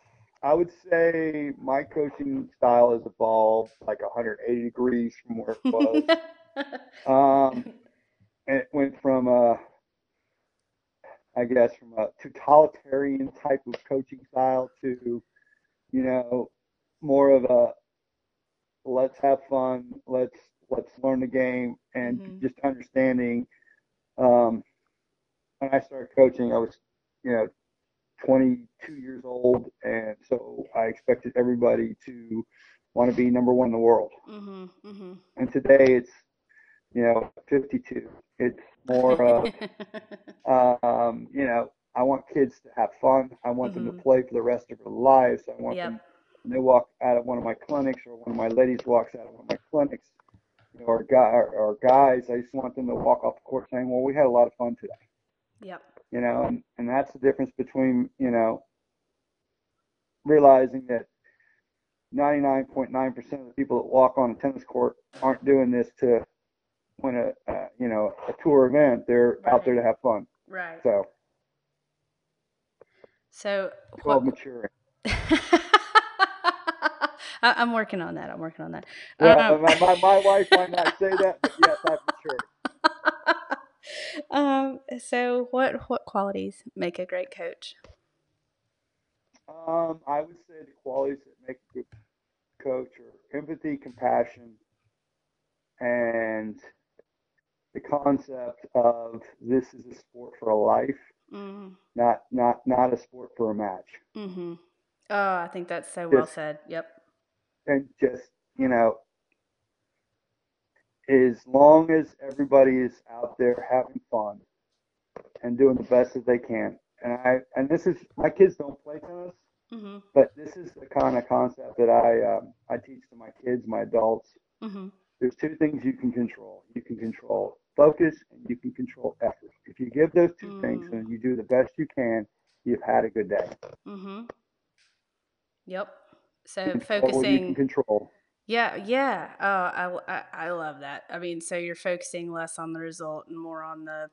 I would say my coaching style has evolved like 180 degrees from where it was. um, it went from a, I guess, from a totalitarian type of coaching style to, you know, more of a let's have fun, let's let's learn the game, and Mhm. just understanding. Um, when I started coaching, I was, you know, 22 years old, and so I expected everybody to want to be number one in the world. mm-hmm, mm-hmm. And today it's, you know, 52. It's more of, um, you know, I want kids to have fun. I want them Mhm. to play for the rest of their lives. I want Yep. them when they walk out of one of my clinics or one of my ladies walks out of one of my clinics, you know, or, guy, or, or guys, I just want them to walk off the court saying, well, we had a lot of fun today yep. You know, and, and that's the difference between, you know, realizing that 99.9% of the people that walk on a tennis court aren't doing this to win a, uh, you know, a tour event. They're out there to have fun. Right. So, So, called maturing. I, I'm working on that. I'm working on that. Well, Um, my, my, my wife might not say that, but yes, I've matured. Um, so what what qualities make a great coach? Um, I would say the qualities that make a good coach are empathy, compassion, and the concept of this is a sport for a life, mm-hmm. not not not a sport for a match. Mm-hmm. Oh, I think that's so well said. Yep. And just you know, as long as everybody is out there having fun and doing the best that they can, and I and this is my kids don't play tennis, mm-hmm. but this is the kind of concept that I um, I teach to my kids, my adults. Mm-hmm. There's two things you can control. You can control focus and you can control effort. If you give those 2 mm-hmm. things and you do the best you can, you've had a good day. Mm-hmm. Yep. So focusing control. Yeah, yeah. Oh, I, I, I love that. I mean, so you're focusing less on the result and more on the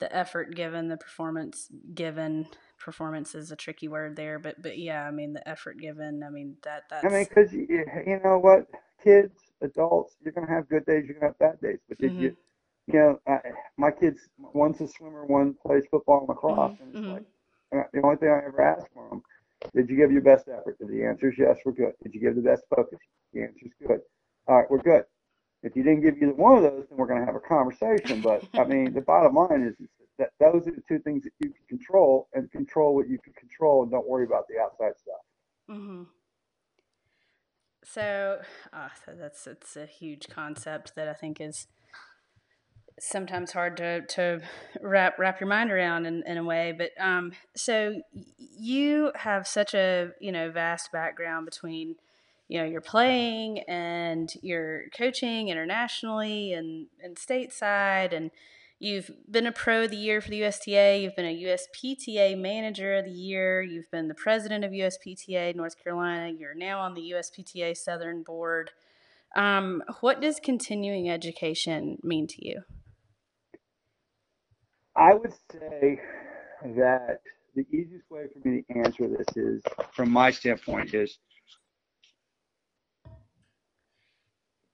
the effort given, the performance given. Performance is a tricky word there, but but yeah, I mean the effort given. I mean that that's. I mean, because you, you know what, kids, adults, you're gonna have good days, you're gonna have bad days, but mm-hmm. you you know, I, my kids, one's a swimmer, one plays football and lacrosse, mm-hmm. and it's mm-hmm. like the only thing I ever ask for them did you give your best effort? If the answer is yes, we're good. Did you give the best focus? The answer is good. All right, we're good. If you didn't give either one of those, then we're going to have a conversation. But I mean, the bottom line is, is that those are the two things that you can control, and control what you can control, and don't worry about the outside stuff. Mm-hmm. So, oh, that's it's a huge concept that I think is sometimes hard to, to wrap wrap your mind around in, in a way. But um, so you have such a you know vast background between you know you're playing and you're coaching internationally and and stateside and you've been a pro of the year for the USTA you've been a USPTA manager of the year you've been the president of USPTA North Carolina you're now on the USPTA Southern board. Um, what does continuing education mean to you? I would say that the easiest way for me to answer this is, from my standpoint, is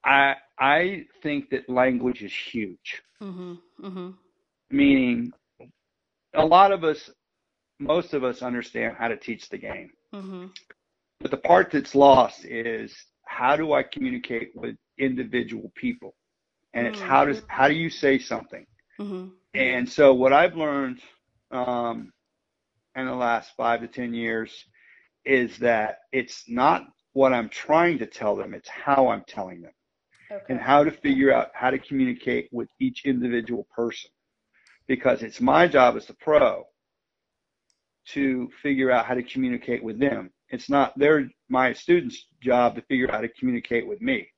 I I think that language is huge. Mm-hmm, mm-hmm. Meaning, a lot of us, most of us, understand how to teach the game, mm-hmm. but the part that's lost is how do I communicate with individual people, and it's how does how do you say something Mm-hmm. And so what I've learned um, in the last five to 10 years is that it's not what I'm trying to tell them, it's how I'm telling them. Okay. And how to figure out how to communicate with each individual person. Because it's my job as the pro to figure out how to communicate with them. It's not their my students' job to figure out how to communicate with me.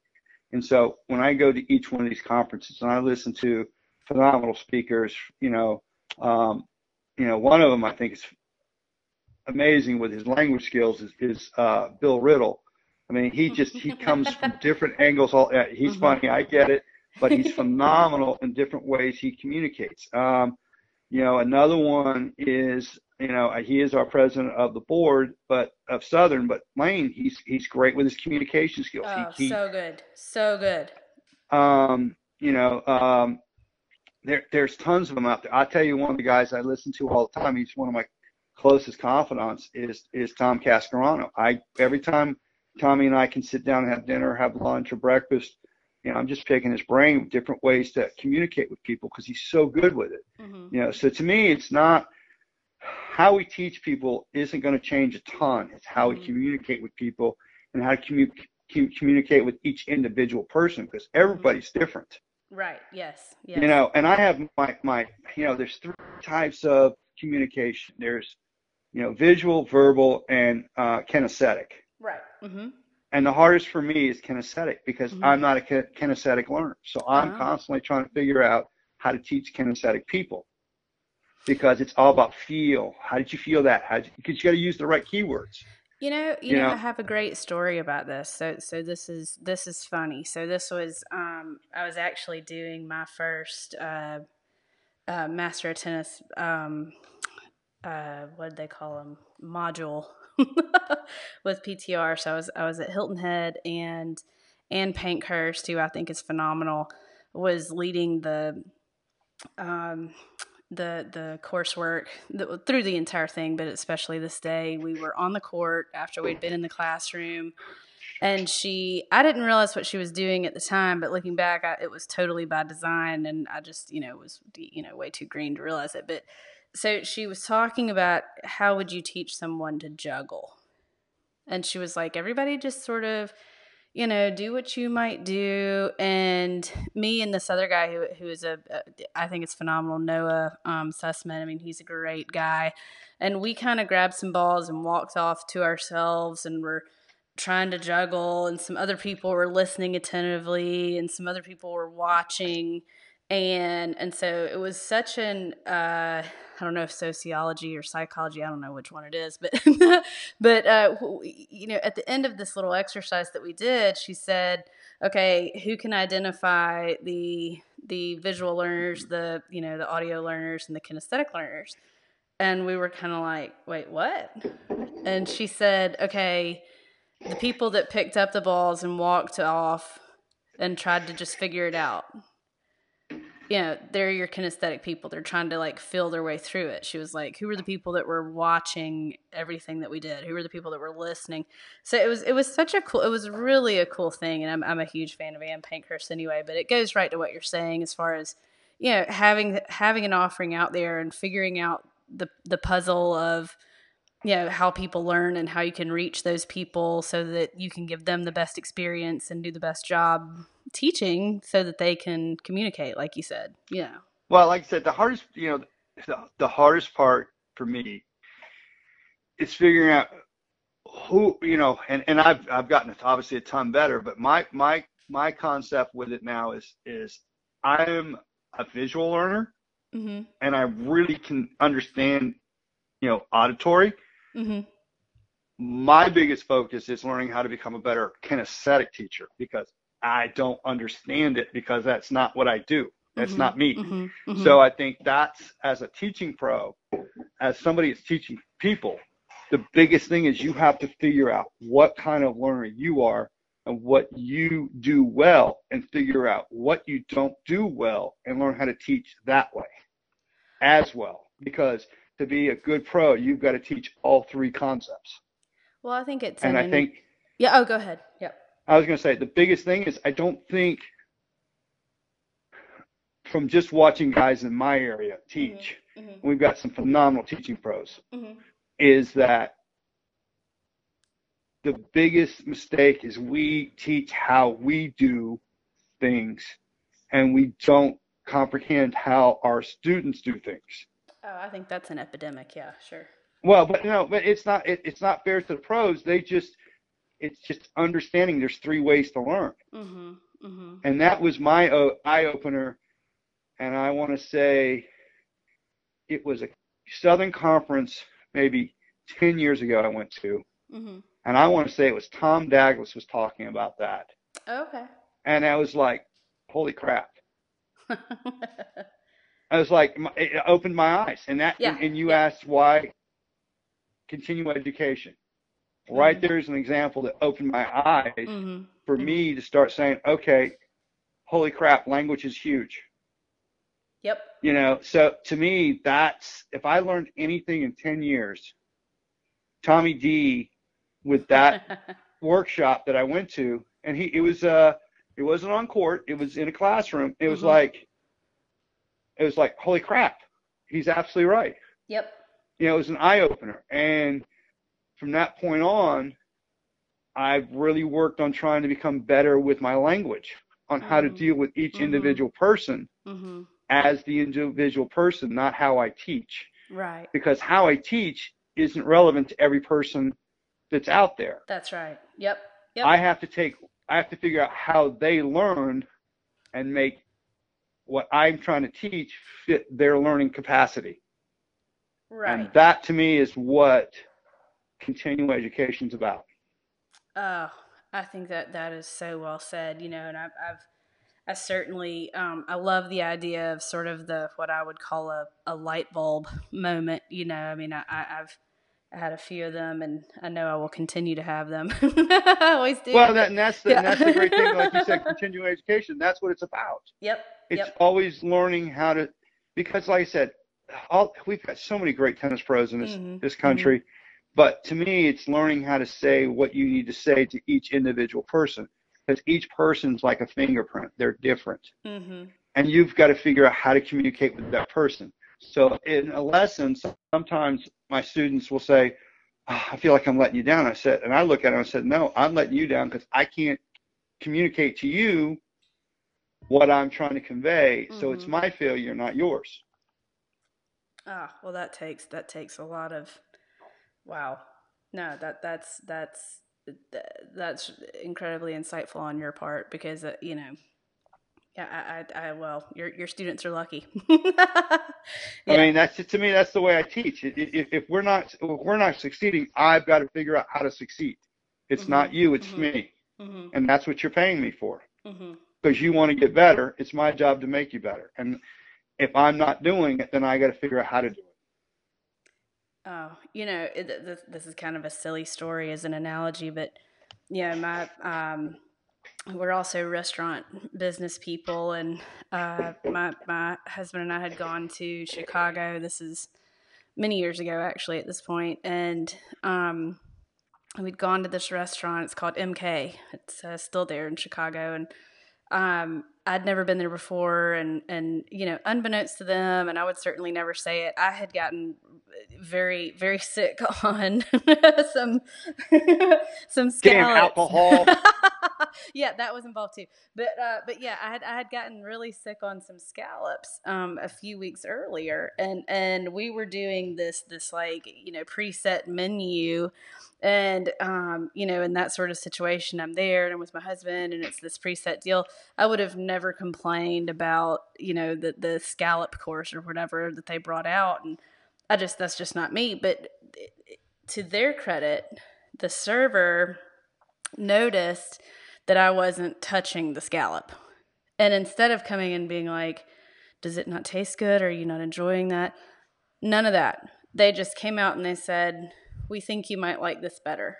And so when I go to each one of these conferences and I listen to phenomenal speakers. You know, um, you know, one of them I think is amazing with his language skills is, is uh, Bill Riddle. I mean, he just he comes from different angles. All uh, he's mm-hmm. funny, I get it, but he's phenomenal in different ways he communicates. Um, you know, another one is you know he is our president of the board, but of Southern. But Lane, he's he's great with his communication skills. Oh, he, he, so good, so good. Um, you know, um, there, there's tons of them out there. I'll tell you one of the guys I listen to all the time. He's one of my closest confidants is is Tom Cascarano. I every time Tommy and I can sit down and have dinner, have lunch or breakfast, you know, I'm just picking his brain with different ways to communicate with people because he's so good with it. Mm-hmm. You know, so to me, it's not how we teach people isn't going to change a ton. It's how mm-hmm. we communicate with people and how to commu- communicate with each individual person because mm-hmm. everybody's mm-hmm. different. Right. Yes. Yes. You know, and I have my my you know, there's three types of communication. There's you know, visual, verbal, and uh, kinesthetic. Right. Mm-hmm. And the hardest for me is kinesthetic because mm-hmm. I'm not a kinesthetic learner. So I'm uh-huh. constantly trying to figure out how to teach kinesthetic people because it's all about feel. How did you feel that? How because you got to use the right keywords. You know, you, you know, know, I have a great story about this. So, so this is this is funny. So this was um, I was actually doing my first uh, uh, master of tennis. Um, uh, what did they call them? Module with PTR. So I was I was at Hilton Head and and Pankhurst, who I think is phenomenal, was leading the um, the the coursework the, through the entire thing, but especially this day, we were on the court after we'd been in the classroom, and she I didn't realize what she was doing at the time, but looking back, I, it was totally by design, and I just you know was you know way too green to realize it, but. So she was talking about how would you teach someone to juggle, and she was like, everybody just sort of you know, do what you might do. And me and this other guy who who is a, a I think it's phenomenal, Noah um, Sussman. I mean, he's a great guy. And we kind of grabbed some balls and walked off to ourselves, and we're trying to juggle. And some other people were listening attentively, and some other people were watching. And and so it was such an uh, I don't know if sociology or psychology, I don't know which one it is, but but uh, you know, at the end of this little exercise that we did, she said, "Okay, who can identify the the visual learners, the you know, the audio learners, and the kinesthetic learners?" And we were kind of like, "Wait, what?" And she said, "Okay, the people that picked up the balls and walked off and tried to just figure it out." You know, they're your kinesthetic people. They're trying to like feel their way through it. She was like, who were the people that were watching everything that we did? Who were the people that were listening? So it was it was such a cool it was really a cool thing and I'm I'm a huge fan of Ann Pankhurst anyway, but it goes right to what you're saying as far as you know, having having an offering out there and figuring out the the puzzle of you know how people learn and how you can reach those people so that you can give them the best experience and do the best job teaching so that they can communicate, like you said. Yeah. Well, like I said, the hardest, you know, the, the hardest part for me is figuring out who, you know, and, and I've, I've gotten obviously a ton better, but my, my, my concept with it now is, is I'm a visual learner mm-hmm. and I really can understand, you know, auditory. Mm-hmm. My biggest focus is learning how to become a better kinesthetic teacher because I don't understand it because that's not what I do. That's mm-hmm, not me. Mm-hmm, mm-hmm. So I think that's as a teaching pro, as somebody that's teaching people, the biggest thing is you have to figure out what kind of learner you are and what you do well and figure out what you don't do well and learn how to teach that way as well. Because to be a good pro, you've got to teach all three concepts. Well, I think it's and I think yeah. Oh, go ahead. Yep. I was going to say the biggest thing is I don't think from just watching guys in my area teach, mm-hmm. mm-hmm. we've got some phenomenal teaching pros, mm-hmm. is that the biggest mistake is we teach how we do things and we don't comprehend how our students do things. Oh, I think that's an epidemic. Yeah, sure. Well, but no, but it's not. It, it's not fair to the pros. They just it's just understanding there's three ways to learn. Mm-hmm, mm-hmm. And that was my uh, eye opener. And I want to say it was a Southern Conference maybe 10 years ago I went to. Mm-hmm. And I want to say it was Tom Douglas was talking about that. okay. And I was like, holy crap. I was like, it opened my eyes. And that, yeah. and, and you yeah. asked why continue education right there is an example that opened my eyes mm-hmm. for mm-hmm. me to start saying, okay, holy crap, language is huge. Yep. You know, so to me, that's if I learned anything in 10 years, Tommy D with that workshop that I went to, and he, it was, uh, it wasn't on court, it was in a classroom. It was mm-hmm. like, it was like, holy crap, he's absolutely right. Yep. You know, it was an eye opener. And, from that point on, I've really worked on trying to become better with my language, on mm-hmm. how to mm-hmm. deal with each mm-hmm. individual person mm-hmm. as the individual person, not how I teach. Right. Because how I teach isn't relevant to every person that's out there. That's right. Yep. Yep. I have to take I have to figure out how they learn and make what I'm trying to teach fit their learning capacity. Right. And that to me is what continuing education is about. Oh, I think that that is so well said. You know, and I've, I've I certainly um, I love the idea of sort of the what I would call a, a light bulb moment. You know, I mean, I, I've had a few of them, and I know I will continue to have them. I always do. Well, that, and that's the, yeah. and that's the great thing, like you said, continuing education. That's what it's about. Yep. It's yep. always learning how to because, like I said, all, we've got so many great tennis pros in this Mhm, this country, but to me, it's learning how to say what you need to say to each individual person because each person's like a fingerprint; they're different, Mm-hmm. and you've got to figure out how to communicate with that person. So, in a lesson, sometimes my students will say, "Ah, "I feel like I'm letting you down." I said, and I look at them and I said, "No, I'm letting you down because I can't communicate to you what I'm trying to convey. So it's Mhm. my failure, not yours." Ah, well, that takes that takes a lot of. Wow, no, that that's that's that's incredibly insightful on your part because uh, you know, yeah, I, I, I well, your your students are lucky. I mean, that's to me. That's the way I teach. If, if we're not if we're not succeeding, I've got to figure out how to succeed. It's not Mhm, you, it's mhm. me, hmm and that's what you're paying me for. hmm Because you want to get better. It's my job to make you better. And if I'm not doing it, then I got to figure out how to do it. Oh, you know, this, this is kind of a silly story as an analogy, but yeah, my um, we're also restaurant business people, and uh, my my husband and I had gone to Chicago. This is many years ago, actually, at this point, and um, we'd gone to this restaurant. It's called MK. It's uh, still there in Chicago, and um, I'd never been there before, and and you know, unbeknownst to them, and I would certainly never say it. I had gotten very very sick on some some scallops. Damn alcohol. yeah, that was involved too. But uh, but yeah, I had I had gotten really sick on some scallops um, a few weeks earlier, and and we were doing this this like you know preset menu, and um, you know in that sort of situation, I'm there and I'm with my husband, and it's this preset deal. I would have never complained about you know the the scallop course or whatever that they brought out, and I just that's just not me. But to their credit, the server noticed that I wasn't touching the scallop. And instead of coming and being like, Does it not taste good? Are you not enjoying that? None of that. They just came out and they said, We think you might like this better.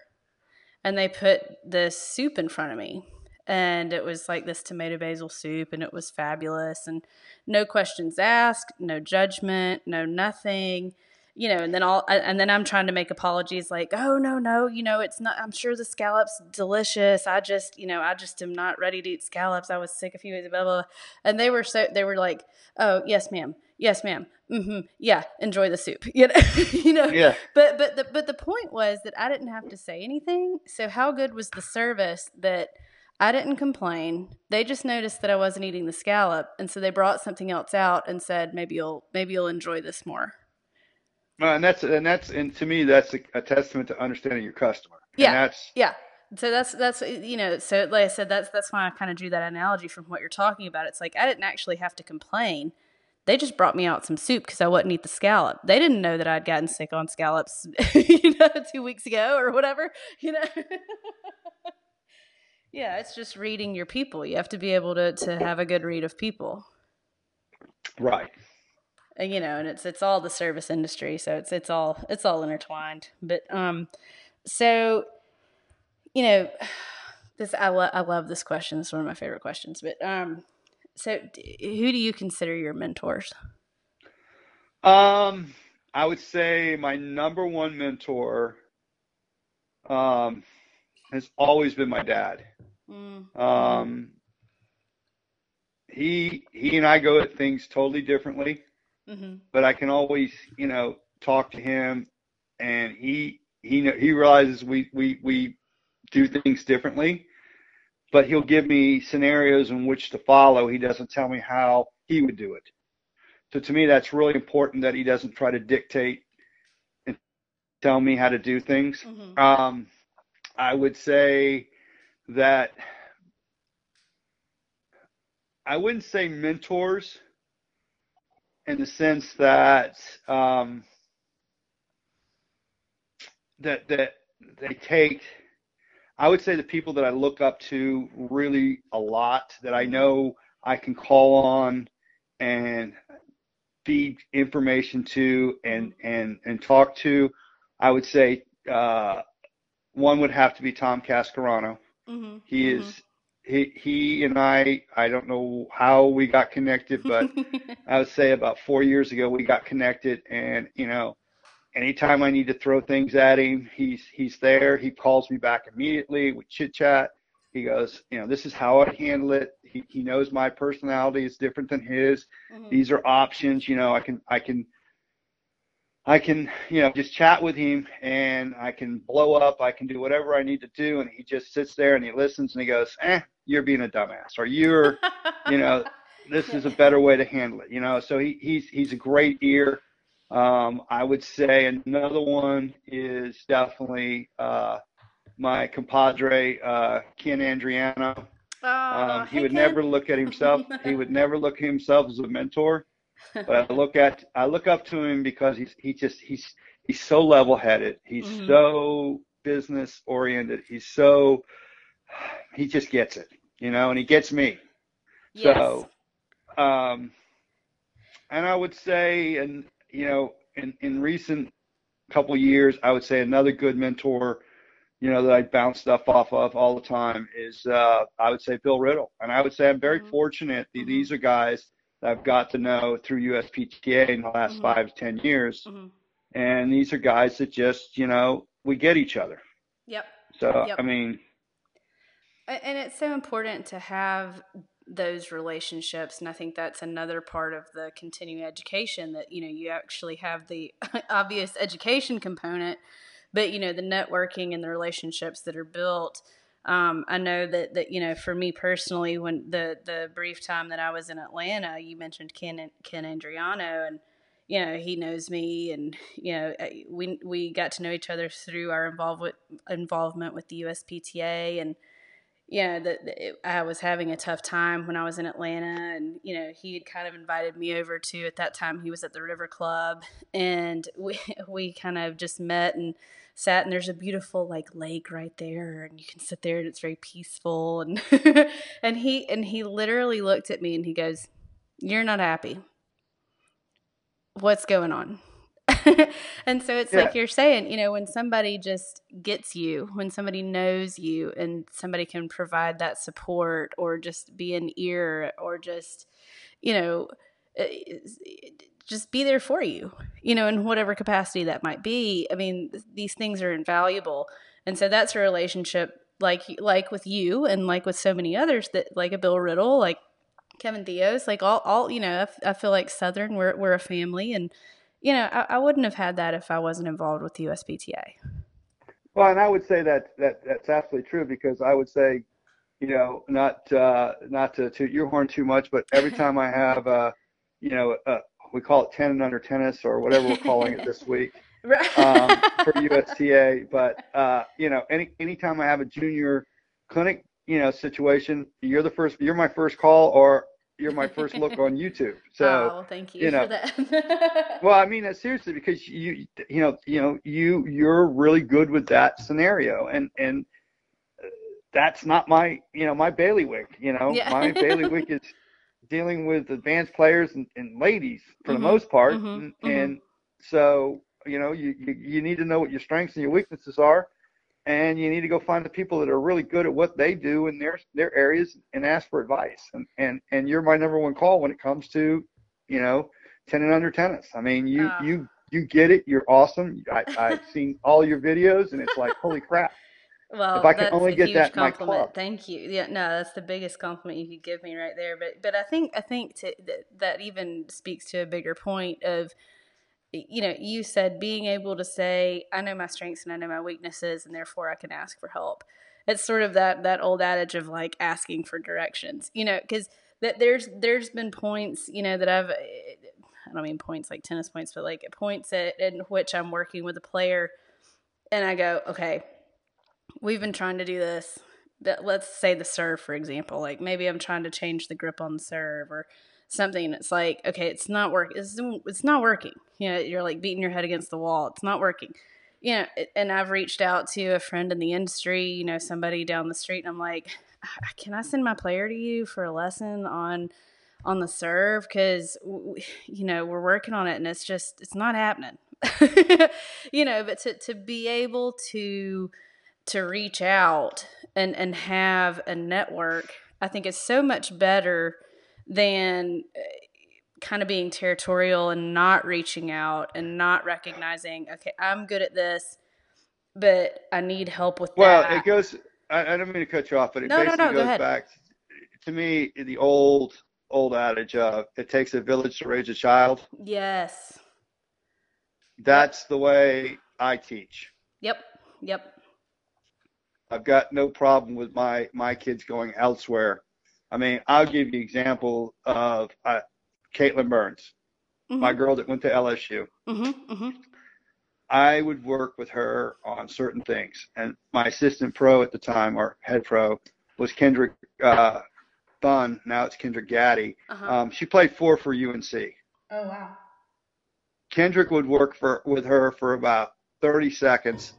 And they put this soup in front of me. And it was like this tomato basil soup, and it was fabulous. And no questions asked, no judgment, no nothing you know, and then all, and then I'm trying to make apologies like, oh no, no, you know, it's not. I'm sure the scallops delicious. I just, you know, I just am not ready to eat scallops. I was sick a few days, blah blah. blah. And they were so, they were like, oh yes, ma'am, yes, ma'am, mm-hmm, yeah, enjoy the soup, you know, you know. Yeah. But but the but the point was that I didn't have to say anything. So how good was the service that? I didn't complain. They just noticed that I wasn't eating the scallop, and so they brought something else out and said, "Maybe you'll maybe you'll enjoy this more." Uh, and that's and that's and to me that's a, a testament to understanding your customer. And Yeah. that's Yeah. So that's that's you know so like I said that's that's why I kind of drew that analogy from what you're talking about. It's like I didn't actually have to complain. They just brought me out some soup because I wouldn't eat the scallop. They didn't know that I'd gotten sick on scallops, you know, two weeks ago or whatever. You know. yeah, it's just reading your people. You have to be able to to have a good read of people. right. And, you know, and it's it's all the service industry, so it's it's all it's all intertwined. But um, so you know, this I love I love this question. It's one of my favorite questions. But um, so d- who do you consider your mentors? Um, I would say my number one mentor um, has always been my dad. Mm, Um, he he and I go at things totally differently, mm-hmm, but I can always you know talk to him, and he he he realizes we we we do things differently, but he'll give me scenarios in which to follow. He doesn't tell me how he would do it. So to me, that's really important that he doesn't try to dictate and tell me how to do things. mm-hmm, Um, I would say that I wouldn't say mentors in the sense that um, that that they take. I would say the people that I look up to really a lot that I know I can call on and feed information to and and and talk to. I would say uh, one would have to be Tom Cascarano. mm-hmm, He is he he and I I don't know how we got connected, but I would say about four years ago we got connected, and you know, anytime I need to throw things at him, he's he's there. He calls me back immediately. We chit chat. He goes, you know, this is how I handle it. He he knows my personality is different than his. Mm-hmm. These are options. You know, I can I can I can, you know, just chat with him and I can blow up. I can do whatever I need to do. And he just sits there and he listens and he goes, eh, you're being a dumbass or you're, you know, this is a better way to handle it, you know? So he, he's, he's a great ear. Um, I would say another one is definitely, uh, my compadre, uh, Ken Andriano. Oh, um, he hey would Ken. never look at himself. he would never look at himself as a mentor but I look at I look up to him because he's he just he's he's so level headed. He's mm-hmm. so business oriented. He's so he just gets it, you know, and he gets me. Yes. So um and I would say and you know in in recent couple years I would say another good mentor you know that I bounce stuff off of all the time is uh I would say Bill Riddle and I would say I'm very mm-hmm. fortunate mm-hmm. these are guys that I've got to know through USPTA in the last mm-hmm. five to ten years. Mm-hmm. And these are guys that just, you know, we get each other. Yep. So yep. I mean and it's so important to have those relationships and i think that's another part of the continuing education that you know you actually have the obvious education component but you know the networking and the relationships that are built. Um, I know that that you know for me personally, when the the brief time that I was in Atlanta, you mentioned Ken Ken Andriano, and you know he knows me, and you know we we got to know each other through our involvement involvement with the USPTA, and you know that I was having a tough time when I was in Atlanta, and you know he had kind of invited me over to at that time. He was at the River Club, and we we kind of just met and sat and there's a beautiful like lake right there and you can sit there and it's very peaceful and and he and he literally looked at me and he goes you're not happy. What's going on and so it's yeah. like you're saying you know when somebody just gets you when somebody knows you and somebody can provide that support or just be an ear or just you know eh, just be there for you, you know, in whatever capacity that might be. I mean, these things are invaluable. And so that's a relationship like like with you and like with so many others that like a Bill Riddle, like Kevin Theos, like all all you know, I, feel like Southern we're we're a family and you know, I, I wouldn't have had that if I wasn't involved with the USPTA. Well, and I would say that that that's absolutely true because I would say, you know, not uh, not to toot your horn too much, but every time I have, uh, you know, a, we call it 10 and under tennis or whatever we're calling it this week um, for USTA. But uh, you know, any anytime I have a junior clinic, you know, situation, you're the first. You're my first call, or you're my first look on YouTube. So, oh, thank you, you know, that well, I mean that seriously because you, you know, you know, you you're really good with that scenario, and and that's not my, you know, my bailiwick. You know, yeah. my bailiwick is dealing with advanced players and, and ladies for mm-hmm. the most part, mm-hmm. and, mm-hmm. and, so you know you, you you need to know what your strengths and your weaknesses are, and you need to go find the people that are really good at what they do in their their areas and ask for advice. And and and you're my number one call when it comes to, you know, ten and under tennis. I mean, you uh. you you get it. You're awesome. I, I've seen all your videos, and it's like, holy crap. Well, if I can only get that compliment. Thank you. Yeah, no, that's the biggest compliment you could give me right there. But but I think I think to, that that even speaks to a bigger point of you know you said being able to say I know my strengths and I know my weaknesses and therefore I can ask for help. It's sort of that that old adage of like asking for directions. You know, because that there's there's been points you know that I've I don't mean points like tennis points, but like points at, in which I'm working with a player and I go, okay, we've been trying to do this. But Let's say the serve, for example. Like maybe I'm trying to change the grip on the serve or something. It's like, okay, it's not working. It's, it's not working. You know, you're like beating your head against the wall. It's not working. You know, and I've reached out to a friend in the industry, you know, somebody down the street, and I'm like, can I send my player to you for a lesson on on the serve? Because you know we're working on it, and it's just it's not happening. you know, but to to be able to to reach out and and have a network, I think is so much better than uh, kind of being territorial and not reaching out and not recognizing, okay, I'm good at this, but I need help with Well, that. it goes. I, I don't mean to cut you off, but it No, no, basically no, go goes ahead. back to me the old old adage of it takes a village to raise a child. yes. That's the way I teach. Yep. Yep. I've got no problem with my my kids going elsewhere. I mean, I'll give you example of uh, Caitlin Burns, my girl that went to LSU. Mm-hmm, mm-hmm. I would work with her on certain things, and my assistant pro at the time, or head pro, was Kendrick uh, Bunn. Now it's Kendrick Gaddy. Uh-huh. Um, she played four for UNC. oh wow. Kendrick would work for with her for about 30 seconds,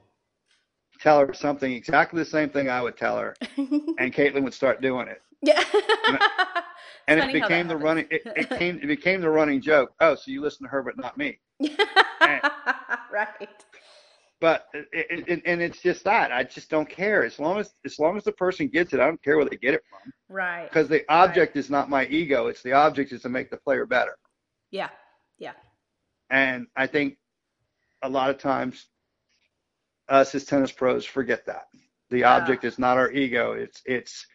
tell her something exactly the same thing I would tell her, and Caitlin would start doing it. Yeah. And Funny it became the running. It, it came. It became the running joke. Oh, so you listen to her, but not me. right. But it, it, and it's just that I just don't care as long as as long as the person gets it. I don't care where they get it from Right. because the object is not my ego. It's the object is to make the player better. Yeah. Yeah. And I think a lot of times us as tennis pros forget that. The Ah. object is not our ego. It's it's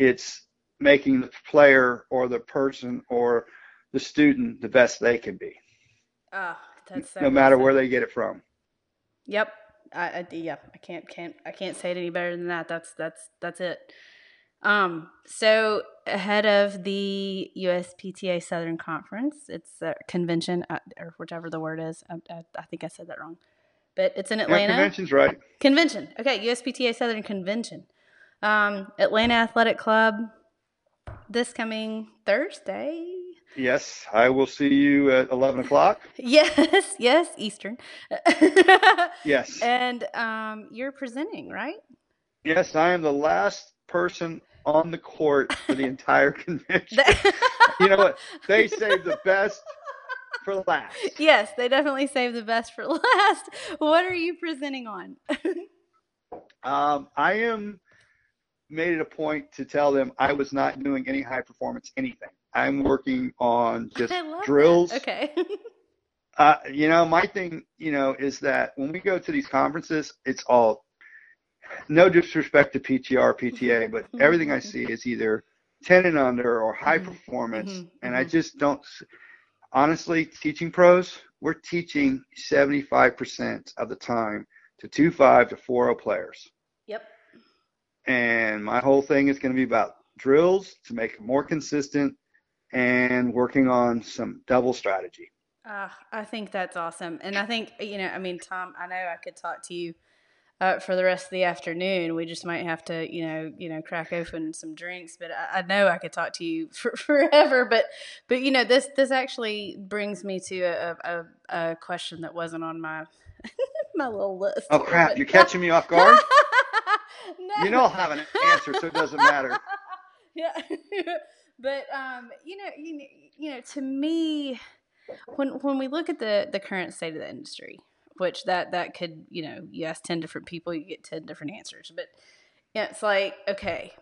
it's making the player or the person or the student the best they can be, Oh, that's so no matter where they get it from. Yep. I, I yeah, I can't can't I can't say it any better than that. That's that's that's it. Um so ahead of the USPTA Southern Conference, it's a convention uh, or whichever the word is. I, I, I think I said that wrong. But it's in Yeah, Atlanta. convention's right. Convention. Okay, USPTA Southern Convention. Um, Atlanta Athletic Club this coming Thursday. Yes, I will see you at 11 o'clock. Yes, yes, Eastern. Yes. and um, you're presenting, right? Yes, I am the last person on the court for the entire convention. you know what? They saved the best for last. yes, they definitely saved the best for last. What are you presenting on? Um, I am made it a point to tell them I was not doing any high performance anything. I'm working on just love that. drills. Okay. Uh, you know, my thing, you know, is that when we go to these conferences, it's all no disrespect to PTR, PTA, but everything I see is either 10 and under or high Mhm, performance. mhm, And I mhm. just don't, honestly, teaching pros, we're teaching 75% of the time to 2-5 to 4-0 players. yep. And my whole thing is going to be about drills to make it more consistent and working on some double strategy. Uh, I think that's awesome. And I think, you know, I mean, Tom, I know I could talk to you uh, for the rest of the afternoon. We just might have to, you know, you know, crack open some drinks. But I, I know I could talk to you for, forever. But, but you know, this this actually brings me to a, a, a question that wasn't on my my little list. Oh crap, you're catching me off guard? no. You know I'll have an answer, so it doesn't matter. yeah but um you know you, know- you know to me when when we look at the the current state of the industry which that that could you know you ask 10 different people you get 10 different answers but yeah it's like okay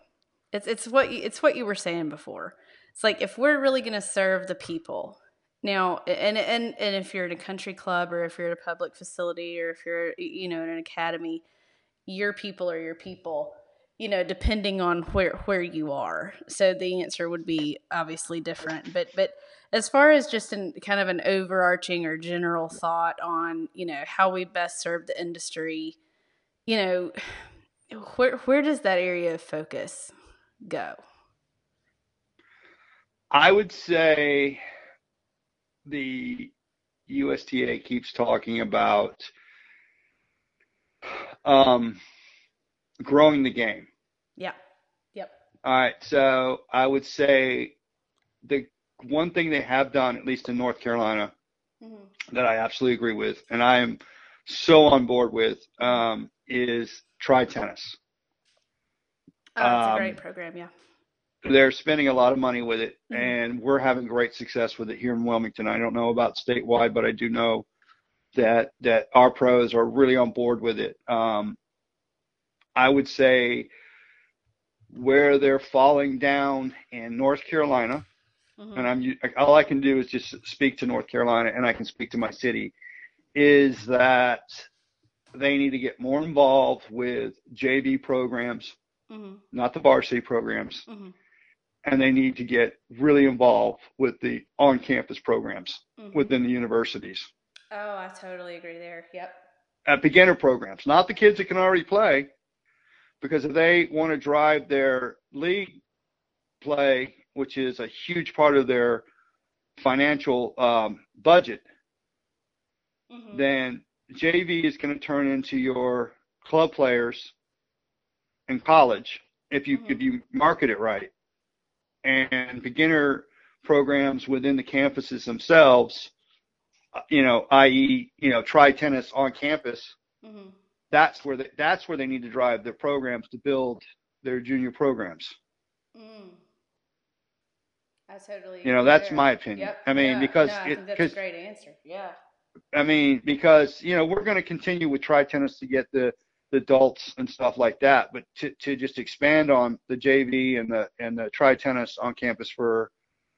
it's it's what you, it's what you were saying before it's like if we're really going to serve the people now and and and if you're in a country club or if you're at a public facility or if you're you know in an academy your people are your people you know depending on where where you are. So the answer would be obviously different. But but as far as just in kind of an overarching or general thought on you know how we best serve the industry you know where where does that area of focus go? I would say the USTA keeps talking about um, growing the game. yeah yep All right, so I would say the one thing they have done, at least in North Carolina, that I absolutely agree with, and I am so on board with, um, is try tennis. oh that's a Um, great program yeah They're spending a lot of money with it, Mhm. and we're having great success with it here in Wilmington. I don't know about statewide, but I do know that that our pros are really on board with it. Um, I would say where they're falling down in North Carolina, Mhm. and I'm all I can do is just speak to North Carolina, and I can speak to my city, is that they need to get more involved with JV programs, Mhm. not the varsity programs, Mhm. and they need to get really involved with the on-campus programs Mhm. within the universities. Oh, I totally agree there. Yep. at beginner programs, not the kids that can already play, because if they want to drive their league play, which is a huge part of their financial um, budget, Mhm. then JV is going to turn into your club players in college if you Mhm. if you market it right, and beginner programs within the campuses themselves, you know, i.e., you know, try tennis on campus Mhm. that's where they, that's where they need to drive their programs to build their junior programs. Mm. I totally. You know, that's there. my opinion. Yep. I mean, Yeah, because no, I it- that's a great answer. Yeah. I mean, because you know we're going to continue with try tennis to get the the adults and stuff like that, but to to just expand on the JV and the and the try tennis on campus for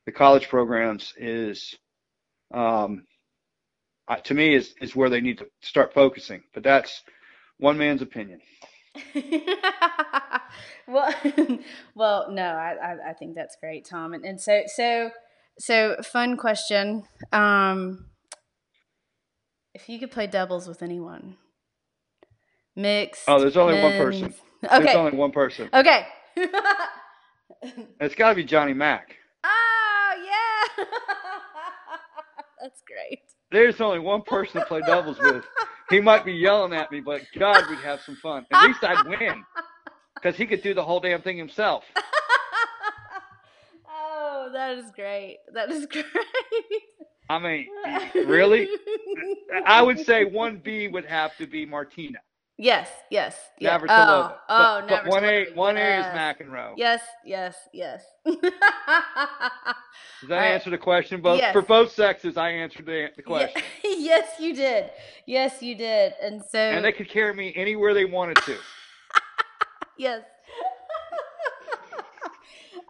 the college programs is, um, uh, to me is is where they need to start focusing. But that's one man's opinion. well, well, no, I, I, I think that's great, Tom. And, and so, so, so, fun question. Um, if you could play doubles with anyone, mixed. Oh, there's only one person. men's- There's only one person. okay. It's got to be Johnny Mac. oh yeah, that's great. There's only one person to play doubles with. He might be yelling at me, but God, we'd have some fun. At least I'd win, because he could do the whole damn thing himself. oh, that is great. That is great. I mean, really? I would say one B would have to be Martina. Yes, yes. Yeah. Navratilova. Oh, oh, but, but one A, one A is yes. McEnroe. Yes, yes, yes. Does that answer the question? Both Yes. for both sexes, I answered the, the question, Ye- yes, you did. Yes, you did. And so, and they could carry me anywhere they wanted to. yes.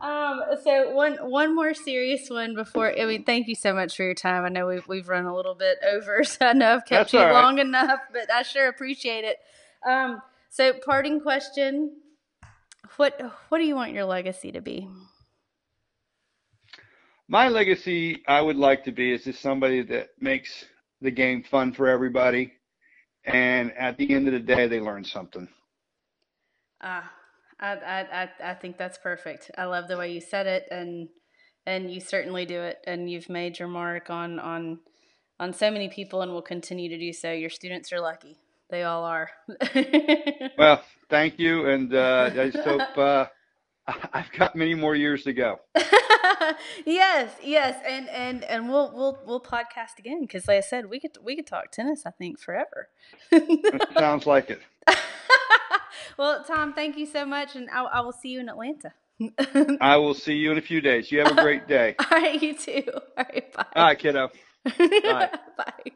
um. So one one more serious one before. I mean, thank you so much for your time. I know we've we've run a little bit over, so I know I've kept That's you right. long enough, but I sure appreciate it. Um. So, parting question: What what do you want your legacy to be? My legacy, I would like to be, is just somebody that makes the game fun for everybody, and at the end of the day, they learn something. Ah, I, I, I, I think that's perfect. I love the way you said it, and and you certainly do it, and you've made your mark on on on so many people, and will continue to do so. Your students are lucky; they all are. Well, thank you, and uh, I just hope uh, I've got many more years to go. yes, yes, and and and we'll we'll we'll podcast again because, like I said, we could we could talk tennis. I think forever. Sounds like it. well, Tom, thank you so much, and I, I will see you in Atlanta. I will see you in a few days. You have a great day. All right, you too. All right, bye. All right, kiddo. Bye bye.